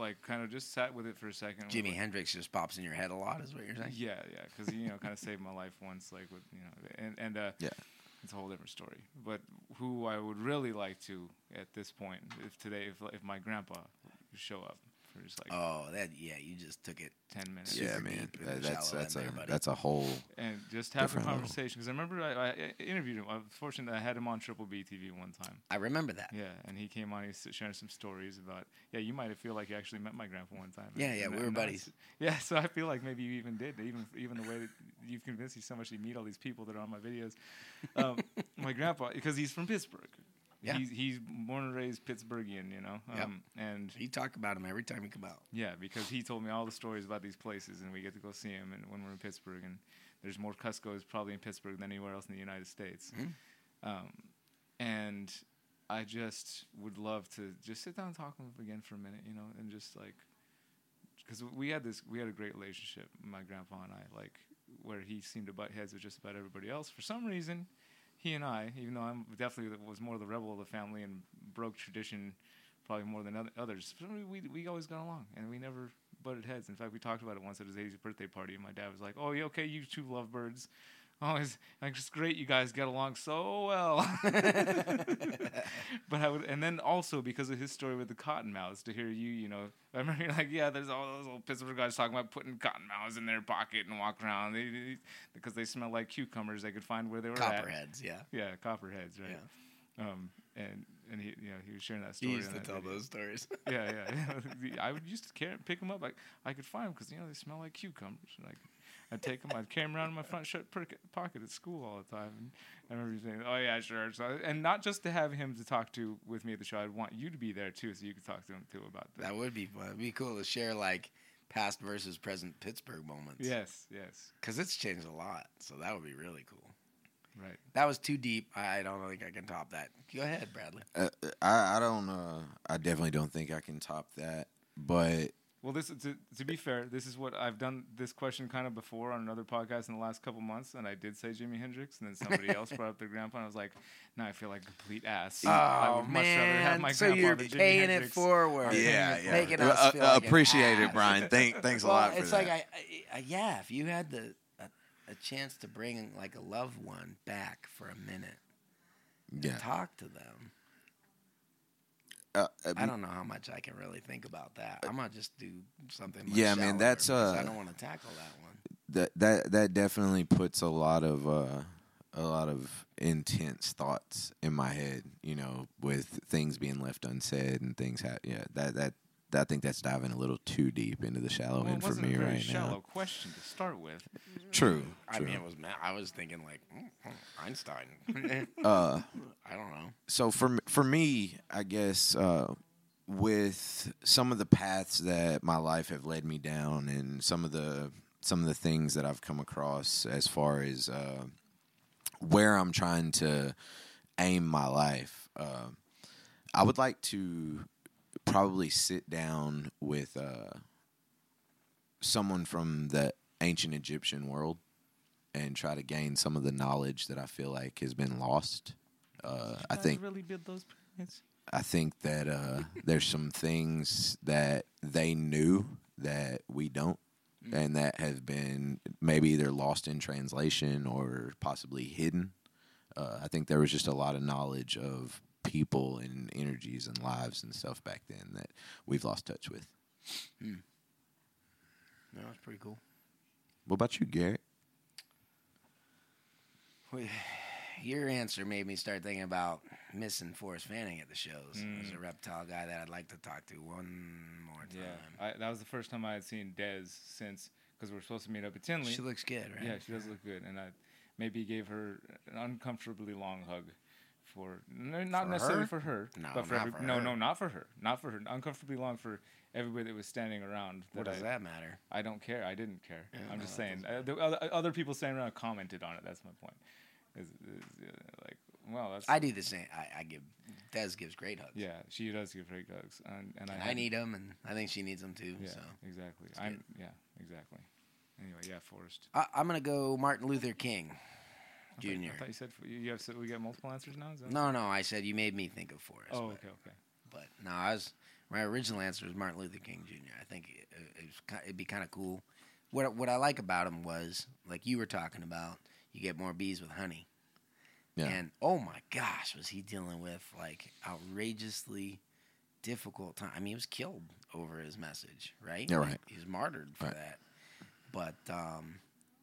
like kind of just sat with it for a second. Jimi like, Hendrix just pops in your head a lot, is what you're saying? Yeah, yeah, because you know, kind of saved my life once, like with you know, and and uh, Yeah. it's a whole different story. But who I would really like to at this point, if today, if if my grandpa would show up for just like Oh, that yeah, you just took it. ten minutes, Yeah, man. deep That, that's that's a there, that's a whole. and just have a conversation. Because I remember I, I interviewed him. I was fortunate that I had him on Triple B TV one time. I remember that. Yeah, and he came on. He's sharing some stories about. Yeah, you might feel like you actually met my grandpa one time. Yeah, And- yeah, and- we were and that's- buddies. Yeah, so I feel like maybe you even did. Even even the way that you've convinced me so much. You meet all these people that are on my videos. Um, my grandpa, because he's from Pittsburgh. Yeah. He's, he's born and raised Pittsburghian, you know. Yep. Um, and he talk about him every time you come out. yeah, because he told me all the stories about these places, and we get to go see him. And when we're in Pittsburgh, and there's more Cusco's probably in Pittsburgh than anywhere else in the United States. Um, and I just would love to just sit down and talk with him again for a minute, you know, and just like, because we had this, we had a great relationship, my grandpa and I, like where he seemed to butt heads with just about everybody else. For some reason, he and I, even though I'm definitely was more the rebel of the family and broke tradition probably more than oth- others, we we always got along and we never butted heads. In fact, we talked about it once at his 80th birthday party, and my dad was like, "Oh, yeah, okay, you two lovebirds." Oh, it's like it's great. You guys get along so well. but I would, and then also because of his story with the cottonmouths, to hear you, you know, I remember you're like, yeah, there's all those old Pittsburgh guys talking about putting cottonmouths in their pocket and walk around they, they- because they smell like cucumbers. They could find where they were at. Copperheads, yeah. Yeah, copperheads, right? Um, and and he, you know, he was sharing that story. He used to tell video. those stories. Yeah, yeah. I would used to carry, pick them up. Like I could find them because you know they smell like cucumbers. And I could, I'd take them. I'd carry them around in my front shirt pocket at school all the time. And I remember saying, "Oh yeah, sure." So, and not just to have him to talk to with me at the show. I'd want you to be there too, so you could talk to him too about that. that would be fun. It'd be cool to share like past versus present Pittsburgh moments. Yes, yes, Because it's changed a lot. So that would be really cool. right. That was too deep. I don't think I can top that. Go ahead, Bradley. Uh, I I don't. Uh, I definitely don't think I can top that. But Well, this to, to be fair, this is what I've done this question kind of before on another podcast in the last couple months, and I did say Jimi Hendrix, and then somebody else brought up their grandpa, and I was like, now I feel like a complete ass. I Oh would much rather have man! my So grandpa you're than Jimi paying it Hendrix. forward. I'm paying yeah, it yeah. Making Uh, us feel uh, like an appreciate it, ass. Brian. Thank, thanks well, a lot for it's that. like I, I, I, yeah. If you had the a, a chance to bring like a loved one back for a minute, yeah. talk to them. Uh, uh, I don't know how much I can really think about that. I'm gonna just do something. Much Yeah, man, that's, uh, I don't want to tackle that one. that that that definitely puts a lot of uh, a lot of intense thoughts in my head. You know, with things being left unsaid and things. Ha- yeah, that that. I think that's diving a little too deep into the shallow Well, end for me a very right shallow now. question to start with. True. I true. mean, it was. I was thinking like mm, mm, Einstein. uh, I don't know. so for for me, I guess uh, with some of the paths that my life have led me down, and some of the some of the things that I've come across as far as uh, where I'm trying to aim my life, Uh, I would like to probably sit down with uh, someone from the ancient Egyptian world and try to gain some of the knowledge that I feel like has been lost. Uh, I think really build those pyramids. I think that uh, there's some things that they knew that we don't, and that have been maybe either lost in translation or possibly hidden. Uh, I think there was just a lot of knowledge of people and energies and lives and stuff back then that we've lost touch with. Hmm. No, that's pretty cool. What about you, Garrett? Well, Your answer made me start thinking about missing Forrest Fanning at the shows. There's a hmm. reptile guy that I'd like to talk to one more time. Yeah, I, that was the first time I had seen Dez since because we are supposed to meet up at Tinley. She looks good, right? Yeah, she does look good, and I maybe gave her an uncomfortably long hug for no, not For necessarily her? for her, No, but for, not every, for no, her. no, not for her, not for her, uncomfortably long for everybody that was standing around. What does I, that matter? I don't care. I didn't care. Yeah, I'm no, just saying. Uh, the other, other people standing around commented on it. That's my point. Is, is, uh, like, well, that's I do the same. I, I give Des gives great hugs. yeah. She does give great hugs, and, and I, And I had- need them, and I think she needs them too. Yeah, So exactly. I'm yeah, exactly. Anyway, yeah, Forrest. I, I'm gonna go Martin Luther King I thought- Jr. I thought you said you you have so we get multiple answers now. Is that No, no, I said you made me think of Forrest. Oh, but, okay, okay. but no, I was my original answer was Martin Luther King Jr. I think it, it was, it'd be kind of cool. What what I like about him was like you were talking about. You get more bees with honey. Yeah. And oh my gosh, was he dealing with like outrageously difficult time? I mean, he was killed over his message, right? Yeah, right. He was martyred for Right. that. But um,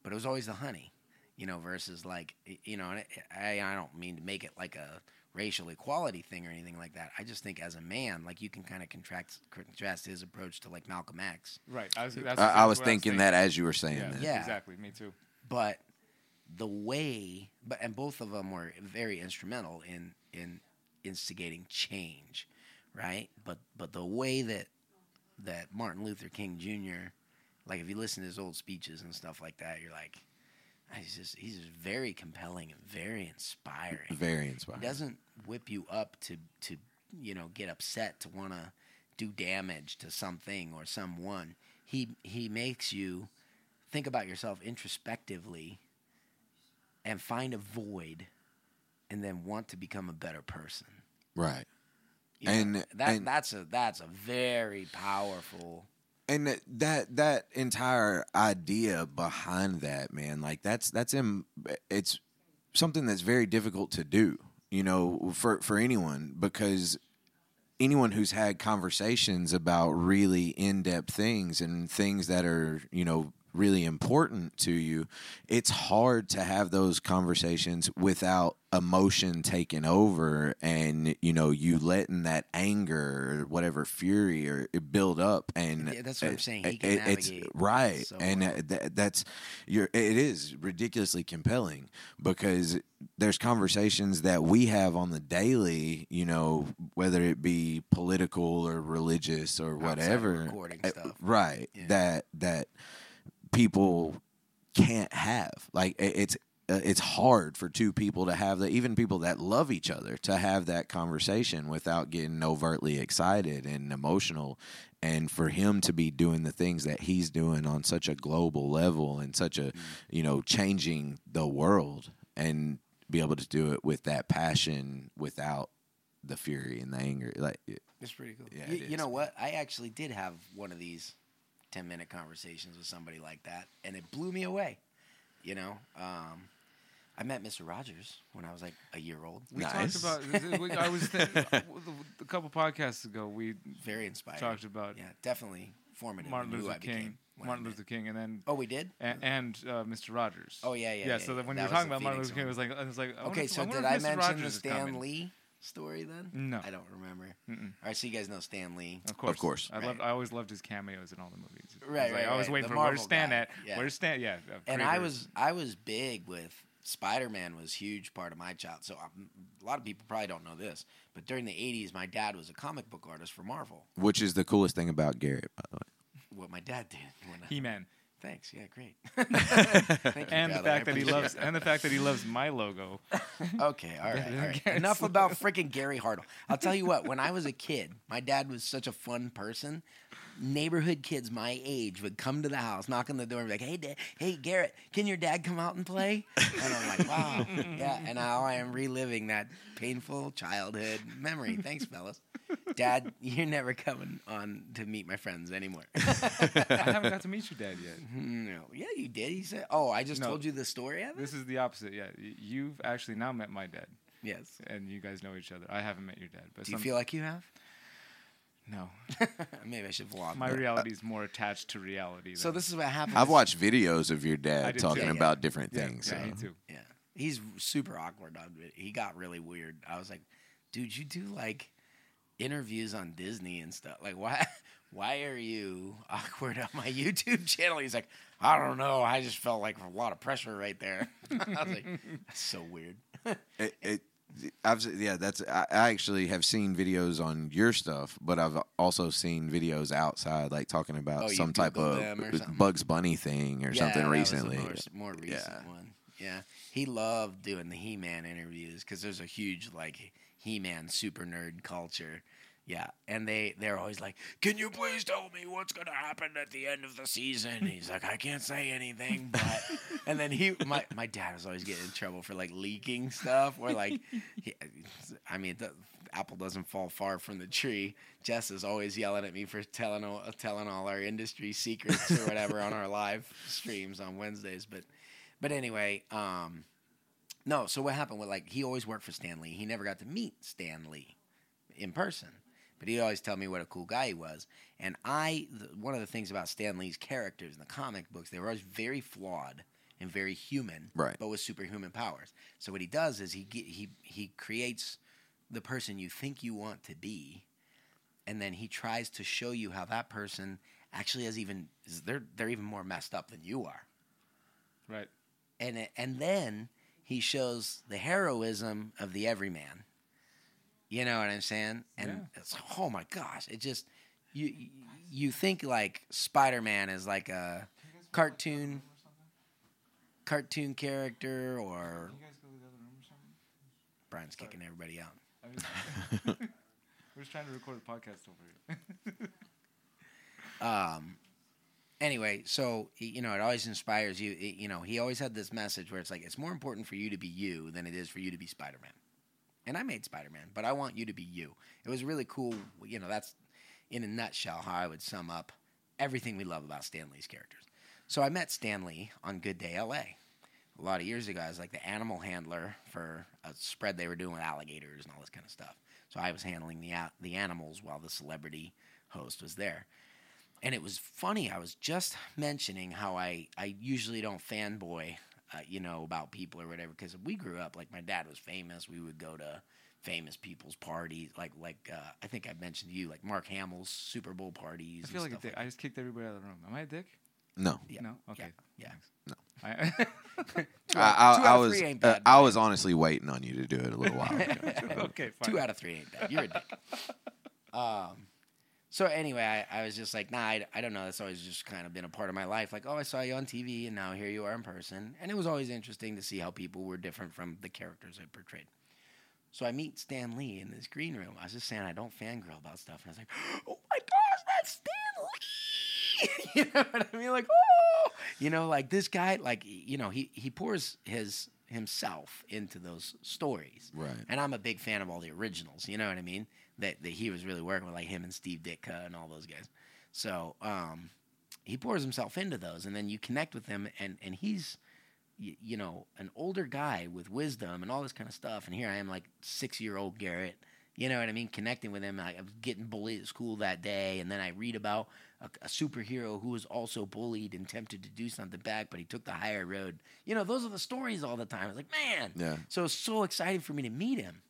but it was always the honey, you know, versus like you know, and I I don't mean to make it like a racial equality thing or anything like that. I just think as a man, like you can kind of contrast contrast his approach to like Malcolm X. Right. I was. That's I, I exactly was what thinking that as you were saying Yeah, that. Yeah. Exactly. Me too. but the way but and both of them were very instrumental in in instigating change right but but the way that that martin luther king jr like if you listen to his old speeches and stuff like that you're like Ah, he's just he's just very compelling and very inspiring Very inspiring. he doesn't whip you up to to you know get upset to want to do damage to something or someone he he makes you think about yourself introspectively and find a void and then want to become a better person Right. You know, And- that and- that's a that's a very powerful and that- that entire idea behind that man like that's that's in it's something that's very difficult to do you know for for anyone because anyone who's had conversations about really in-depth things and things that are you know really important to you it's hard to have those conversations without emotion taking over and you know you letting that anger or whatever fury or it build up and Yeah, that's what I'm saying. It- it's right so and well. uh, th- that's you're it is ridiculously compelling because there's conversations that we have on the daily you know whether it be political or religious or whatever recording stuff. right Yeah. that that people can't have. Like it's uh, it's hard for two people to have that even people that love each other to have that conversation without getting overtly excited and emotional and for him to be doing the things that he's doing on such a global level and such a you know changing the world and be able to do it with that passion without the fury and the anger like it's pretty cool. Yeah, you, you know what? I actually did have one of these 10 minute conversations with somebody like that and it blew me away you know um, i met mr rogers when i was like a year old We Nice. talked about. we- I was thinking, a couple podcasts ago. We very inspired talked about yeah definitely formative Martin in who Luther I became King, when Martin Luther King, and then oh we did and, and uh, Mr. Rogers. Oh, yeah, yeah, yeah. yeah, so yeah. when That you were talking the about Martin Luther King, it was like I was like, I okay if- so wonder did if i Mr. mention Rogers stan lee story then No. i don't remember Mm-mm. all right so you guys know stan lee Of course, Of course. I Right. loved. I always loved his cameos in all the movies. I was Right, like, right, I was right. waiting The for where's Marvel Stan guy. at? Yeah. Where's Stan? Yeah. uh, and Krager. I was I was big with Spider Man was a huge part of my child. So um, a lot of people probably don't know this, but during the '80s, my dad was a comic book artist for Marvel. which is the coolest thing about Garrett by the way What my dad did when I, He-Man. Thanks. Yeah, great. Thank you, and the brother. I fact that he loves that. and the fact that he loves my logo. Okay, all right. All right. Enough about freaking Gary Hartle. I'll tell you what. When I was a kid, my dad was such a fun person. Neighborhood kids my age would come to the house, knock on the door, and be like, "Hey, Dad, hey Garrett, can your dad come out and play?" And I'm like, "Wow, yeah." And now I am reliving that painful childhood memory. Thanks, fellas. Dad, you're never coming on to meet my friends anymore. I haven't got to meet your dad yet. no, yeah, you did. He said, "Oh, I just No. told you the story of it." This is the opposite. Yeah, Y- you've actually now met my dad, yes. and you guys know each other. I haven't met your dad, but Do you some- feel like you have? No. Maybe I should vlog. My that. reality is more attached to reality. So than- this is what happens. I've watched videos of your I dad did talking too. Yeah, about different yeah, things. yeah, so. me too. Yeah, he's super awkward on it. He got really weird. I was like, dude, you do like interviews on Disney and stuff. Like, why? Why are you awkward on my YouTube channel? He's like, I don't know. I just felt like a lot of pressure right there. I was like, that's so weird. It, it, I've yeah, that's I, I actually have seen videos on your stuff, but I've also seen videos outside, like talking about Oh, you some type Googled of them or something? Bugs Bunny thing or something that was the recently. more, more recent Yeah. one. Yeah, he loved doing the He-Man interviews because there's a huge like He-Man super nerd culture. Yeah, and they they're always like, "Can you please tell me what's gonna happen at the end of the season?" He's like, "I can't say anything," but and then he my my dad was always getting in trouble for like leaking stuff or like, he, I mean, the apple doesn't fall far from the tree. Jess is always yelling at me for telling all, telling all our industry secrets or whatever on our live streams on Wednesdays, but but anyway, um, no. So what happened with like he always worked for Stan Lee. He never got to meet Stan Lee in person, but he'd always tell me what a cool guy he was. And I, the, one of the things about Stan Lee's characters in the comic books, they were always very flawed and very human, Right. But with superhuman powers. So what he does is he ge- he he creates the person you think you want to be, and then he tries to show you how that person actually has even is- they're they're even more messed up than you are Right. and it- and then he shows the heroism of the everyman. You know what I'm saying? And Yeah. it's oh my gosh, it just you you think like Spider Man is like a cartoon cartoon character or Brian's kicking everybody out. We're just trying to record a podcast over here. um anyway so you know it always inspires you it- you know he always had this message where it's like it's more important for you to be you than it is for you to be spider-man and i made spider-man but i want you to be you. It was really cool you know that's in a nutshell how i would sum up everything we love about stan lee's characters. So i met stan lee on good day la a. Lot of years ago i was like the animal handler for a spread they were doing with alligators and all this kind of stuff. So i was handling the, the animals while the celebrity host was there. And it was funny. I was just mentioning how I, I usually don't fanboy, uh, you know, about people or whatever. Because we grew up like my dad was famous. We would go to famous people's parties, like like uh, I think I mentioned to you, like Mark Hamill's Super Bowl parties. I feel like a stuff dick. I just kicked everybody out of the room. Am I a dick? No, Yeah. No. Okay. Yeah. thanks. I, I, I, I was uh, I was honestly waiting on you to do it a little while ago. okay. Fine. Two out of three ain't bad. You're a dick. um, so anyway, I, I was just like, nah, I, I don't know. That's always just kind of been a part of my life. Like, oh, I saw you on TV, and now here you are in person. And it was always interesting to see how people were different from the characters I portrayed. So I meet Stan Lee in this green room. I was just saying I don't fangirl about stuff, and I was like, oh my gosh, that's Stan Lee. you know what I mean? Like, oh, you know, like this guy, like you know, he he pours his himself into those stories. Right. And I'm a big fan of all the originals. You know what I mean? That that he was really working with, like him and Steve Ditko and all those guys. So um, he pours himself into those, and then you connect with him, and and he's y- you know an older guy with wisdom and all this kind of stuff. And here I am, like six year old Garrett. You know what I mean? Connecting with him. I I was getting bullied at school that day, and then I read about a, a superhero who was also bullied and tempted to do something back, but he took the higher road. You know, those are the stories all the time. I was like, man, Yeah. so it was so exciting for me to meet him.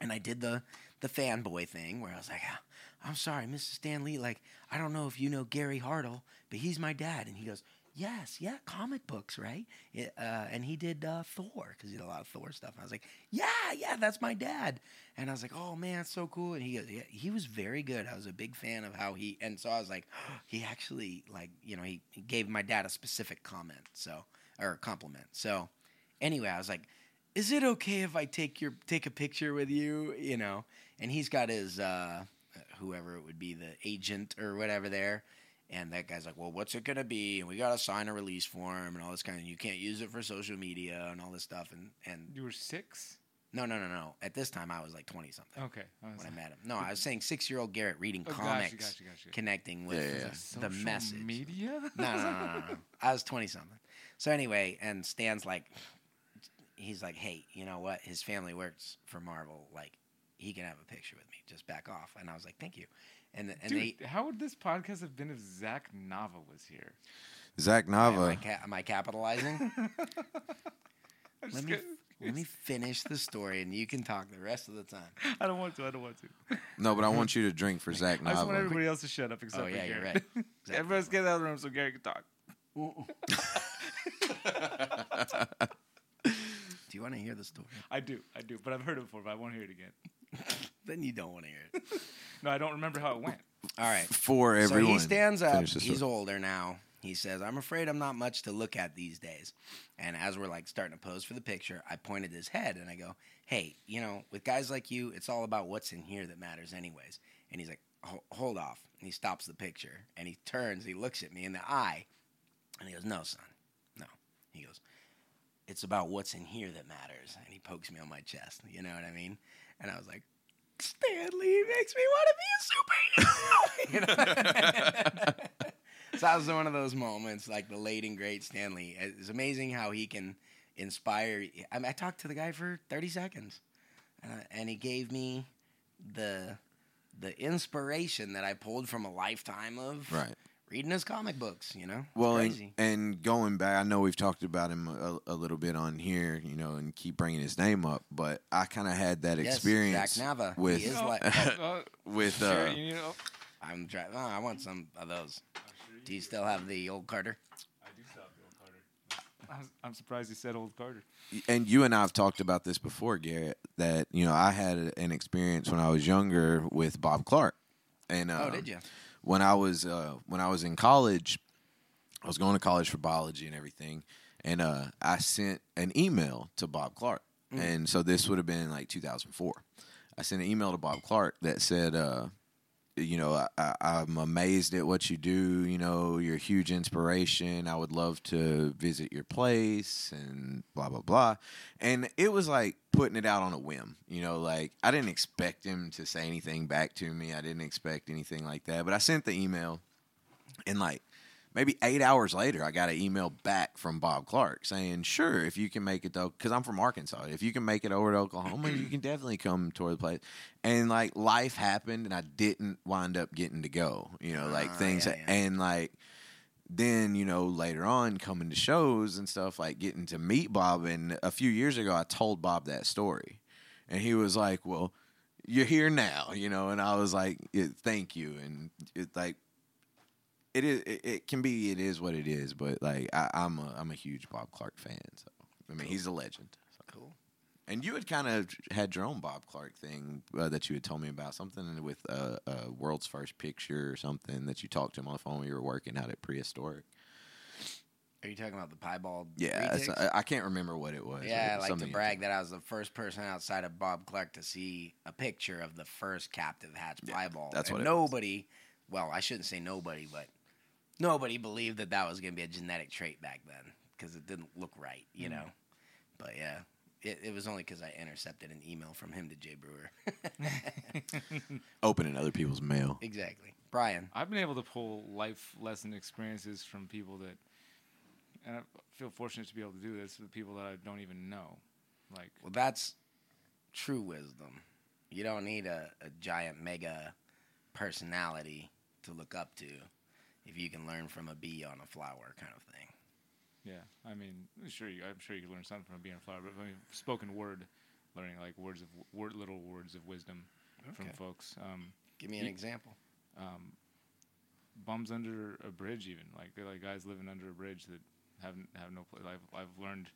And I did the the fanboy thing where I was like, "Ah, I'm sorry, Mrs. Stan Lee, like, I don't know if you know Gary Hartle, but he's my dad. And he goes, yes, yeah, comic books, right? Uh, and he did uh, Thor because he did a lot of Thor stuff. And I was like, yeah, yeah, that's my dad. And I was like, oh man, that's so cool. And he goes, yeah, he was very good. I was a big fan of how he. And so I was like, he actually like you know he, he gave my dad a specific comment, so or compliment. So anyway, I was like, is it okay if I take your take a picture with you? You know, and he's got his uh, whoever it would be, the agent or whatever there. And that guy's like, well, what's it gonna be? And we gotta sign a release form and all this kind of. You can't use it for social media and all this stuff. And and You were six. no, no, no, no. At this time, I was like twenty something Okay. I was when I met him. No, I was saying six year old Garrett reading Oh, gotcha, comics, gotcha, gotcha. connecting with Yeah, yeah, yeah. the social message. media. No, no, no, no, no, no. I was twenty something. So anyway, and Stan's like, he's like, hey, you know what? His family works for Marvel. Like, he can have a picture with me. Just back off. And I was like, thank you. And and Dude, they. how would this podcast have been if Zach Nava was here? Zach Am I, Nava. ca- am I capitalizing? I'm let just me kidding. let me finish the story, and you can talk the rest of the time. I don't want to. I don't want to. No, but I want you to drink for Zach Nava. I just want everybody else to shut up except Oh, yeah, for you're Garrett. right. Zach Everybody's Nava. get out of the room so Gary can talk. Do you want to hear the story? I do, I do, but I've heard it before, but I won't hear it again. Then you don't want to hear it. No, I don't remember how it went. All right. For everyone. So he stands up. He's older now. He says, I'm afraid I'm not much to look at these days. And as we're like starting to pose for the picture, I pointed his head and I go, Hey, you know, with guys like you, it's all about what's in here that matters, anyways. And he's like, Hold off. And he stops the picture and he turns, he looks at me in the eye, and he goes, No, son, no. He goes, It's about what's in here that matters. And he pokes me on my chest. You know what I mean? And I was like, Stan Lee makes me want to be a superhero. you know? so that was one of those moments, like the late and great Stan Lee. It's amazing how he can inspire. I, mean, I talked to the guy for thirty seconds, uh, and he gave me the the inspiration that I pulled from a lifetime of Right. Reading his comic books. You know, It's Well, and, crazy. and going back, I know we've talked about him a, a little bit on here, you know, and keep bringing his name up, but I kind of had that Yes, experience Zach Nava. with He is Oh, like- oh, oh, with sure, uh, you know, I'm trying. Oh, I want some of those. Do you still have the old Carter? I do stop the old Carter. I'm, I'm surprised he said old Carter. and you and I have talked about this before, Garrett. That you know, I had an experience when I was younger with Bob Clark, and uh, oh, did you? When I was uh, when I was in college, I was going to college for biology and everything, and uh, I sent an email to Bob Clark, and so this would have been like 2004. I sent an email to Bob Clark that said, uh, you know, I, I'm amazed at what you do. You know, you're a huge inspiration. I would love to visit your place and blah blah blah. And it was like putting it out on a whim. You know, like I didn't expect him to say anything back to me. I didn't expect anything like that. But I sent the email, and like maybe eight hours later, I got an email back from Bob Clark saying, "Sure, if you can make it though, because I'm from Arkansas. If you can make it over to Oklahoma, you can definitely come toward the place." And like life happened, and I didn't wind up getting to go. You know, like Ah, things, yeah, yeah. and like then you know later on coming to shows and stuff like getting to meet Bob. And a few years ago, I told Bob that story, and he was like, "Well." You're here now, you know, and I was like, yeah, "Thank you," and it like it is it, it can be it is what it is but like I, i'm a i'm a huge bob clark fan so i mean he's a legend so. Cool. and you had kind of had your own bob clark thing uh, that you had told me about something with uh, uh world's first picture or something that you talked to him on the phone when you were working out at prehistoric Are you talking about the piebald? yeah it's- retics? I, I can't remember what it was Yeah, I like to brag that I was the first person outside of Bob Clark to see a picture of the first captive hatch Yeah, piebald. that's And what it was. nobody, well, I shouldn't say nobody, but nobody believed that that was going to be a genetic trait back then because it didn't look right, you Mm. know. But yeah, it, it was only because I intercepted an email from him to Jay Brewer. opening other people's mail exactly. Brian. I've been able to pull life lesson experiences from people that, and I feel fortunate to be able to do this with people that I don't even know. Like, Well, that's true wisdom. You don't need a, a giant mega personality to look up to if you can learn from a bee on a flower kind of thing. yeah, I mean, sure, you, I'm sure you can learn something from a bee on a flower, but I mean, spoken word, learning like words of word, little words of wisdom from folks. Um, Give me an Ye- example. um, bums under a bridge, even like they're like guys living under a bridge that haven't have no place. I've I've learned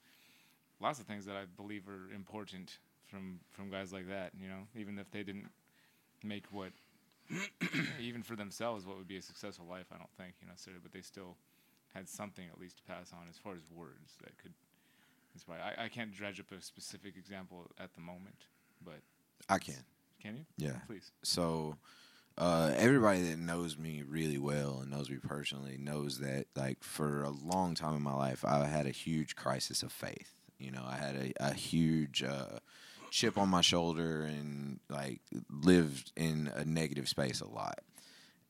lots of things that I believe are important from from guys like that. You know, even if they didn't make what even for themselves what would be a successful life, I don't think you know necessarily, but they still had something at least to pass on as far as words that could inspire. I, I can't dredge up a specific example at the moment, but I can. can you? Yeah. Please. So uh, everybody that knows me really well and knows me personally knows that like for a long time in my life I had a huge crisis of faith. You know, I had a, a huge uh, chip on my shoulder and like lived in a negative space a lot.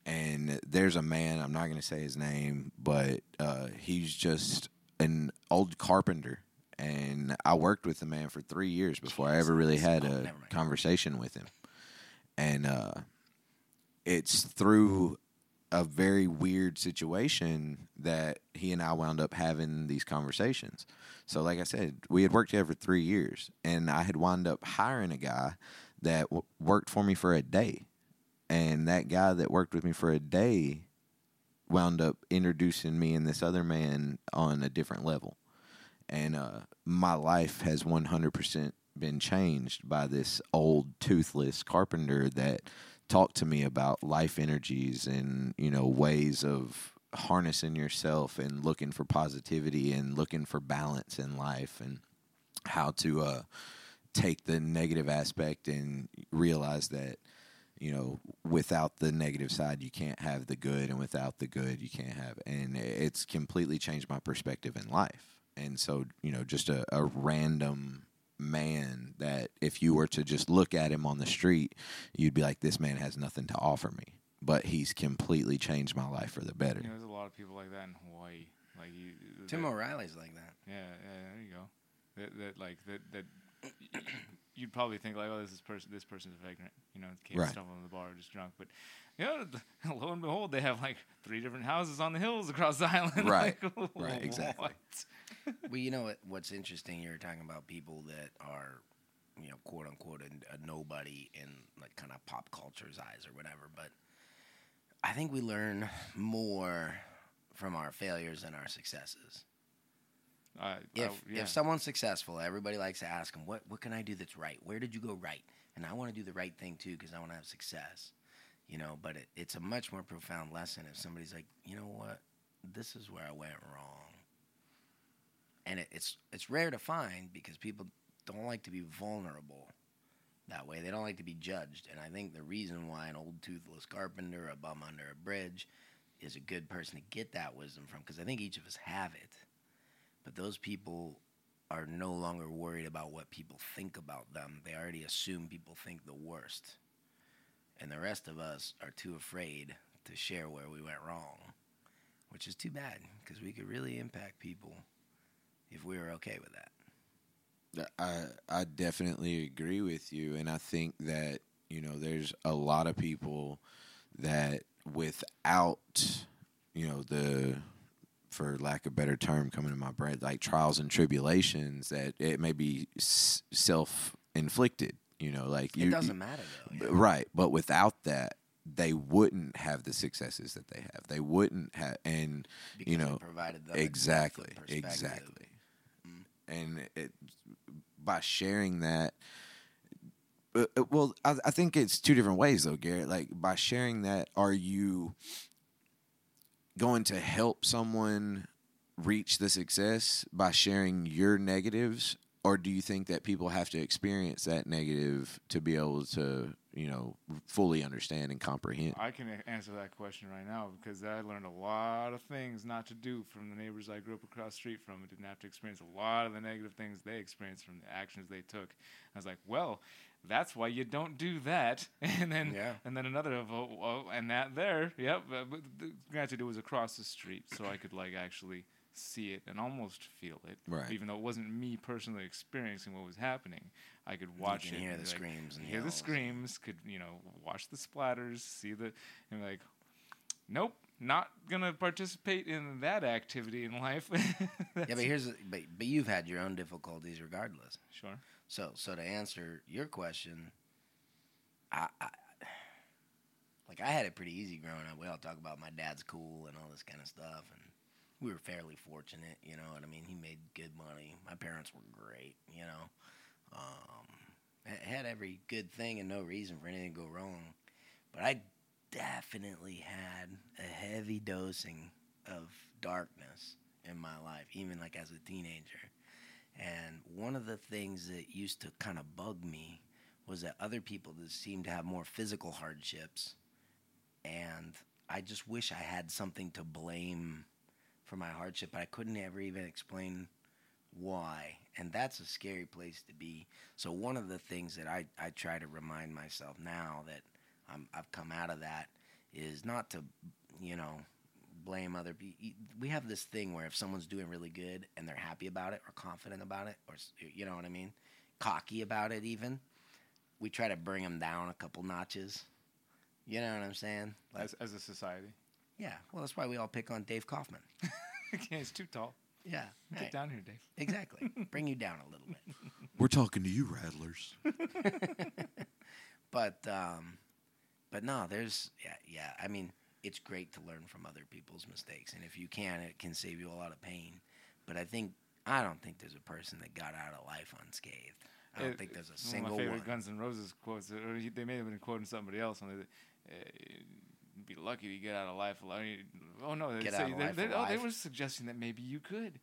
And there's a man, I'm not going to say his name, but uh, he's just an old carpenter. And I worked with the man for three years before I ever really had Oh, a never conversation with him. And uh, it's through a very weird situation that he and I wound up having these conversations. So, like I said, we had worked together for three years, and I had wound up hiring a guy that w- worked for me for a day. And that guy that worked with me for a day wound up introducing me and this other man on a different level. And uh, my life has 100% been changed by this old toothless carpenter that talked to me about life energies and, you know, ways of harnessing yourself and looking for positivity and looking for balance in life and how to uh, take the negative aspect and realize that you know without the negative side you can't have the good and without the good you can't have and it's completely changed my perspective in life. And so you know just a, a random man that if you were to just look at him on the street you'd be like this man has nothing to offer me but he's completely changed my life for the better You know, there's a lot of people like that in Hawaii. Like you, Tim that- O'Reilly's like that. Yeah, yeah, there you go. That, that like that that you'd probably think like, oh, this is person, this person's a vagrant. You know, can't Right. stumble in the bar just drunk. But you know, lo and behold, they have like three different houses on the hills across the island. Right. Like, Right, exactly. what? Well, you know what? What's interesting? You're talking about people that are, you know, quote unquote, a, a nobody in like kind of pop culture's eyes or whatever. But I think we learn more from our failures than our successes. Uh, If uh, yeah. if someone's successful, everybody likes to ask them, "What what can I do that's right? Where did you go right?" And I want to do the right thing too because I want to have success. You know, but it, it's a much more profound lesson if somebody's like, "You know what? This is where I went wrong." And it, it's it's rare to find because people don't like to be vulnerable that way. They don't like to be judged. And I think the reason why an old toothless carpenter, a bum under a bridge, is a good person to get that wisdom from because I think each of us have it. But those people are no longer worried about what people think about them. They already assume people think the worst. And the rest of us are too afraid to share where we went wrong, which is too bad because we could really impact people if we were okay with that. I I definitely agree with you, and I think that you know there's a lot of people that without you know the for lack of a better term coming to my brain like trials and tribulations that it may be s- self inflicted. You know, like you it doesn't matter though. yeah. right, but without that. They wouldn't have the successes that they have. They wouldn't have, and Because you know, provided them a depth of exactly exactly and it by sharing that uh, uh, well I, I think it's two different ways though garrett like by sharing that are you going to help someone reach the success by sharing your negatives or do you think that people have to experience that negative to be able to you know fully understand and comprehend I can answer that question right now because I learned a lot of things not to do from the neighbors I grew up across the street from. I didn't have to experience a lot of the negative things they experienced from the actions they took. I was like, well, that's why you don't do that. And then, Yeah. and then another of, oh, oh, and that there, yep. But, but the, granted, it was across the street, so I could like actually see it and almost feel it. Right. Even though it wasn't me personally experiencing what was happening, I could watch it. hear the like, screams and hear the screams. Could you know watch the splatters, see the, and be like, nope, not gonna participate in that activity in life. Yeah, but here's but but you've had your own difficulties regardless. sure. So so to answer your question, I, I like I had it pretty easy growing up. We all talk about my dad's cool and all this kind of stuff, and we were fairly fortunate. You know what I mean? He made good money. My parents were great. You know, um, had every good thing and no reason for anything to go wrong. But I definitely had a heavy dosing of darkness in my life, even like as a teenager. And one of the things that used to kind of bug me was that other people that seemed to have more physical hardships, and I just wish I had something to blame for my hardship, but I couldn't ever even explain why. And that's a scary place to be. So one of the things that I, I try to remind myself now that I'm, I've come out of that is not to, you know, blame other people. We have this thing where if someone's doing really good and they're happy about it or confident about it, or you know what I mean, cocky about it, even, we try to bring them down a couple notches. You know what I'm saying? Like, as, as a society. yeah. Well, that's why we all pick on Dave Kaufman. yeah, it's too tall. Yeah. Get right. down here, Dave. Exactly. bring you down a little bit. We're talking to you, Rattlers. but um, but no, there's yeah, yeah. I mean, it's great to learn from other people's mistakes, and if you can, it can save you a lot of pain. But I think I don't think there's a person that got out of life unscathed. I don't It- think there's a one single of my favorite one. Guns N' Roses quotes, or he- they may have been quoting somebody else. And they, uh, be lucky to get out of life alive. Oh no, they say, out of they, life they- oh, they were suggesting that maybe you could.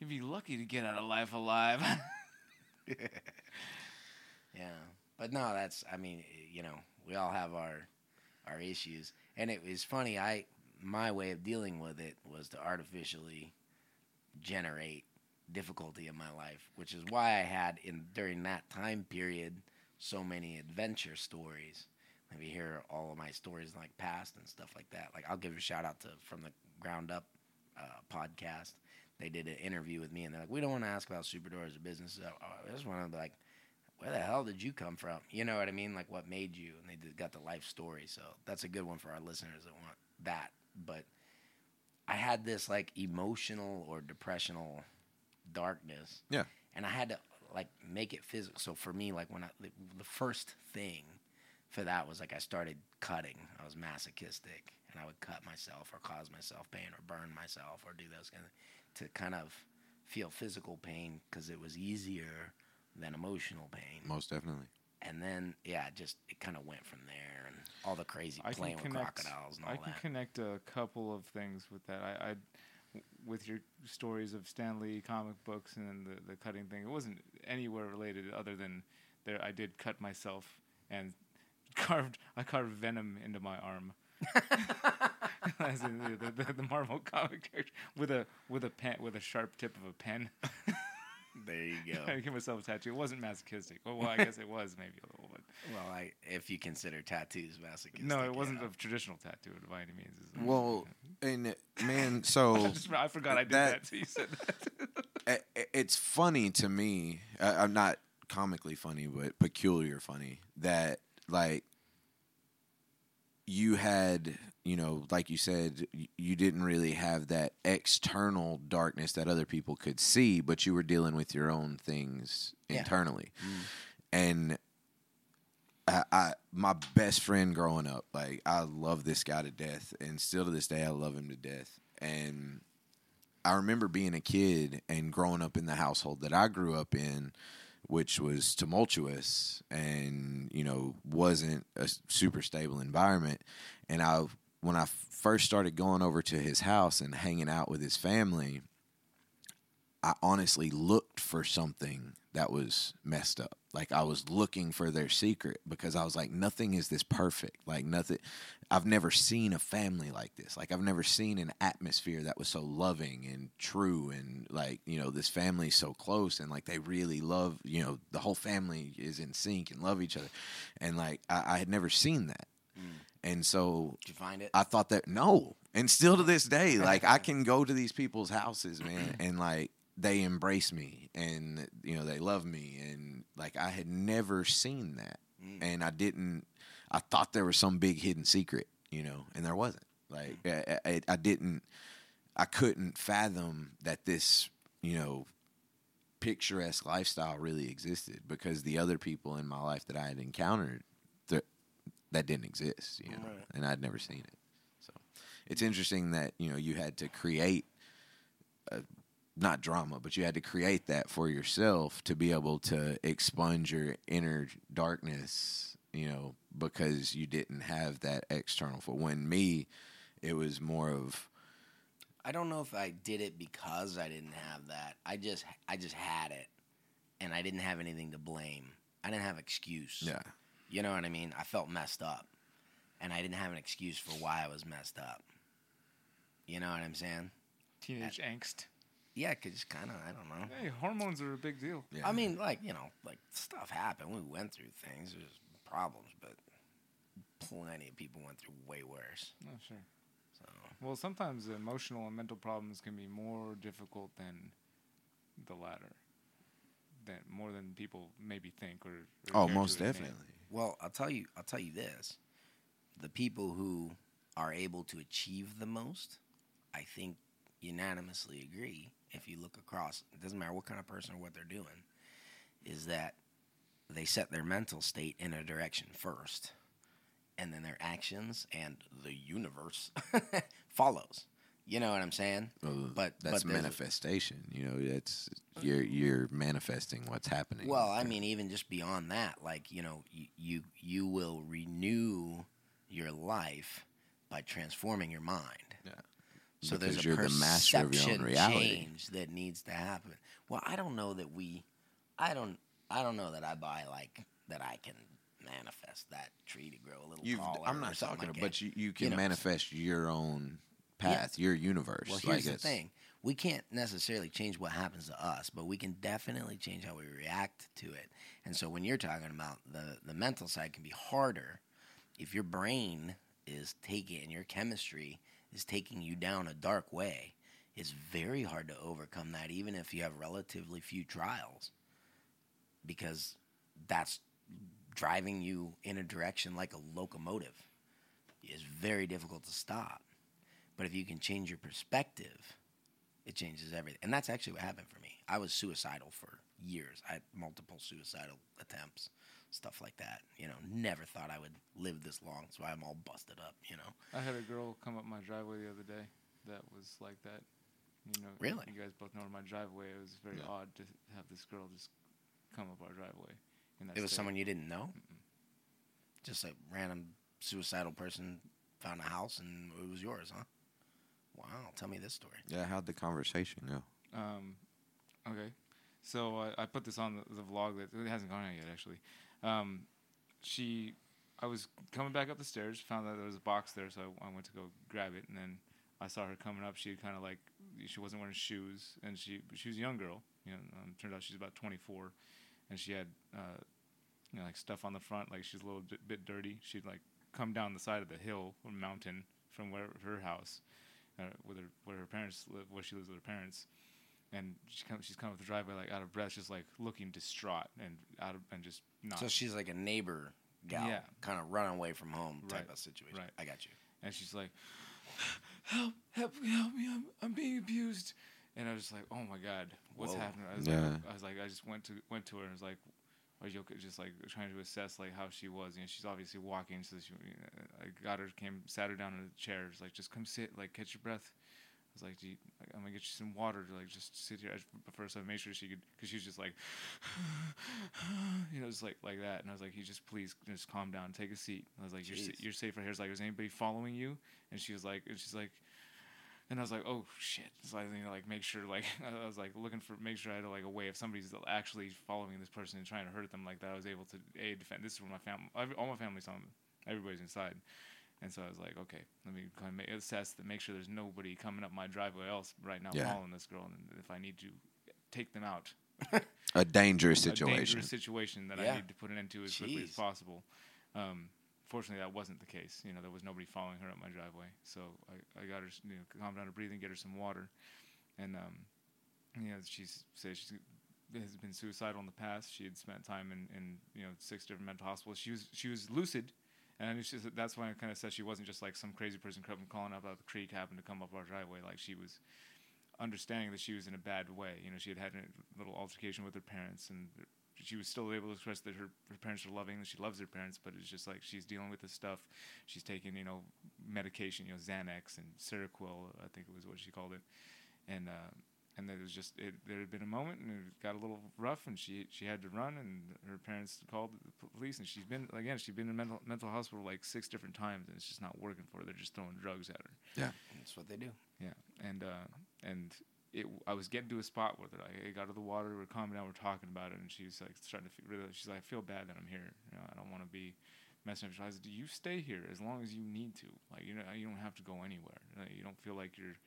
You'd be lucky to get out of life alive. Yeah, but no, that's I mean, you know, we all have our our issues, and it was funny. I my way of dealing with it was to artificially generate difficulty in my life, which is why I had in during that time period so many adventure stories. Maybe hear all of my stories like past and stuff like that. Like I'll give a shout out to from the ground up uh, podcast. They did an interview with me, and they're like, "We don't want to ask about Superdore as a business. So, uh, I just want to like, where the hell did you come from? You know what I mean? Like what made you? And they did, got the life story. So that's a good one for our listeners that want that. But I had this like emotional or depressional darkness. Yeah. And I had to like make it physical. So for me, like when I the, the first thing for that was like I started cutting. I was masochistic, and I would cut myself or cause myself pain or burn myself or do those kind of to kind of feel physical pain because it was easier than emotional pain. Most definitely. And then yeah, it just it kind of went from there and all the crazy I can playing with connect. crocodiles and all that. I can that. connect a couple of things with that. I, I with your stories of Stan Lee comic books and the the cutting thing. It wasn't anywhere related other than there. I did cut myself and carved. I carved venom into my arm. As in the, the, the, the Marvel comic character with a with a pen with a sharp tip of a pen. There you go. I give myself a tattoo. It wasn't masochistic. Well, well, I guess it was maybe a little, bit. well, I if you consider tattoos masochistic. no, it wasn't yeah. a traditional tattoo by any means. It's- Well, and man, so I, just, I forgot I did that- that. You said that. i- i- it's funny to me. Uh, I'm not comically funny, but peculiar funny that like you had, you know, like you said, you didn't really have that external darkness that other people could see, but you were dealing with your own things Yeah. internally, Mm. and. I, I my best friend growing up, like I love this guy to death, and still to this day I love him to death. And I remember being a kid and growing up in the household that I grew up in, which was tumultuous and you know wasn't a super stable environment. And I, when I first started going over to his house and hanging out with his family, I honestly looked for something that was messed up. Like I was looking for their secret because I was like, nothing is this perfect. Like nothing. I've never seen a family like this. Like I've never seen an atmosphere that was so loving and true and like you know this family's so close and like they really love you know the whole family is in sync and love each other, and like I, I had never seen that. Mm. And so Did you find it? I thought that no, and still to this day, like I can go to these people's houses, man, and like they embrace me, and you know they love me, and like I had never seen that, Mm. and I didn't. I thought there was some big hidden secret, you know, and there wasn't. Like I, I, I didn't. I couldn't fathom that this, you know, picturesque lifestyle really existed because the other people in my life that I had encountered, that didn't exist, you know, Right. and I'd never seen it. So it's interesting that you know you had to create, a, not drama, but you had to create that for yourself to be able to expunge your inner darkness, you know, because you didn't have that external. For when me, it was more of I don't know if I did it because I didn't have that. I just I just had it, and I didn't have anything to blame. I didn't have excuse. yeah, You know what I mean? I felt messed up, and I didn't have an excuse for why I was messed up. You know what I'm saying? Teenage angst. Yeah, cause it's kind of I don't know. Hey, hormones are a big deal. yeah. I mean, like you know, like stuff happened. We went through things. There's problems, but plenty of people went through way worse. Oh, sure. So Well, sometimes emotional and mental problems can be more difficult than the latter. Than more than people maybe think or. or oh, most definitely. admit. Well, I'll tell you. I'll tell you this: the people who are able to achieve the most, I think, unanimously agree. If you look across, it doesn't matter what kind of person or what they're doing, is that they set their mental state in a direction first, and then their actions and the universe follows. You know what I'm saying? Well, But- that's but manifestation. You know, that's you're you're manifesting what's happening. Well, I mean, even just beyond that, like you know, you you, you will renew your life by transforming your mind. Yeah. So there's a you're the master of your own perception reality. change that needs to happen. Well, I don't know that we, I don't, I don't know that I buy like that. I can manifest that tree to grow a little You've, taller. I'm not talking, like but you, you can know. manifest your own path, your universe. Well, like here's the thing: we can't necessarily change what happens to us, but we can definitely change how we react to it. And so, when you're talking about the the mental side, can be harder if your brain is taking and your chemistry is taking you down a dark way. It's very hard to overcome that, even if you have relatively few trials, because that's driving you in a direction like a locomotive. It's very difficult to stop. But if you can change your perspective, it changes everything. And that's actually what happened for me. I was suicidal for years. I had multiple suicidal attempts, stuff like that. You know, never thought I would live this long, so I'm all busted up, you know. I had a girl come up my driveway the other day that was like that. You know, Really? You guys both know my driveway. It was very odd to have this girl just come up our driveway. In that It was state. someone you didn't know. Just a random suicidal person found a house and it was yours, huh? Wow, tell me this story. Yeah, how'd the conversation go? Um, okay, so I, I put this on the, the vlog that it hasn't gone out yet. Actually, um, she, I was coming back up the stairs, found that there was a box there, so I, I went to go grab it, and then I saw her coming up. She kind of like she wasn't wearing shoes, and she she was a young girl. You know, um, turned out she's about 24, and she had uh, you know like stuff on the front, like she's a little bit, bit dirty. She'd like come down the side of the hill or mountain from where her house, uh, with her where her parents live, where she lives with her parents and she come, she's coming up the driveway like out of breath, just like looking distraught and out of and just not. So she's like a neighbor gal, Yeah. kind of run away from home type Right, of situation. right. I got you. and she's like, "Help! Help me! Help me! I'm I'm being abused!" And I was just like, "Oh my god, what's Whoa. happening?" I was, Yeah. like, I was like, I just went to went to her and was like, "Are you okay?" Just like trying to assess like how she was. You know, she's obviously walking, so she, I got her, came, sat her down in a chair. Just like, just come sit, like catch your breath. I was like, Do you, like, I'm gonna get you some water to like just sit here. I but first, I made sure she could, because she was just like, you know, just like like that. And I was like, you just please just calm down, take a seat. I was like, you're sa- you're safe right here. I was like, is anybody following you? And she was like, and she's like, and I was like, oh shit. So I you know, like make sure like I was like looking for make sure I had like a way if somebody's actually following this person and trying to hurt them like that. I was able to a defend. This is where my family, all my family's home. Everybody's inside. And so I was like, okay, let me kind of make, assess to make sure there's nobody coming up my driveway else right now Yeah. following this girl, and if I need to take them out, A dangerous situation. a dangerous situation that Yeah. I need to put an end to as quickly as possible. Um, fortunately, that wasn't the case. You know, there was nobody following her up my driveway, so I, I got her, you know, calm down her breathing, get her some water, and um, you know, she's said she's has been suicidal in the past. She had spent time in, in you know six different mental hospitals. She was she was lucid. And I knew she, that's why I kind of said she wasn't just like some crazy person calling up out the creek, happened to come up our driveway. Like she was understanding that she was in a bad way. You know, she had had a little altercation with her parents, and she was still able to express that her, her parents are loving and she loves her parents, but it's just like she's dealing with this stuff. She's taking you know medication, you know Xanax and Seroquel, I think it was what she called it, and. Uh, and there was just it, there had been a moment and it got a little rough and she she had to run and her parents called the police and she's been again she's been in mental mental hospital like six different times and it's just not working for her they're just throwing drugs at her Yeah. That's what they do. yeah and uh and it I was getting to a spot where I, I got to the water we're calming down we're talking about it and she's like starting to feel really she's like I feel bad that I'm here you know I don't want to be messing up like, do you stay here as long as you need to like you know you don't have to go anywhere Like, you don't feel like you're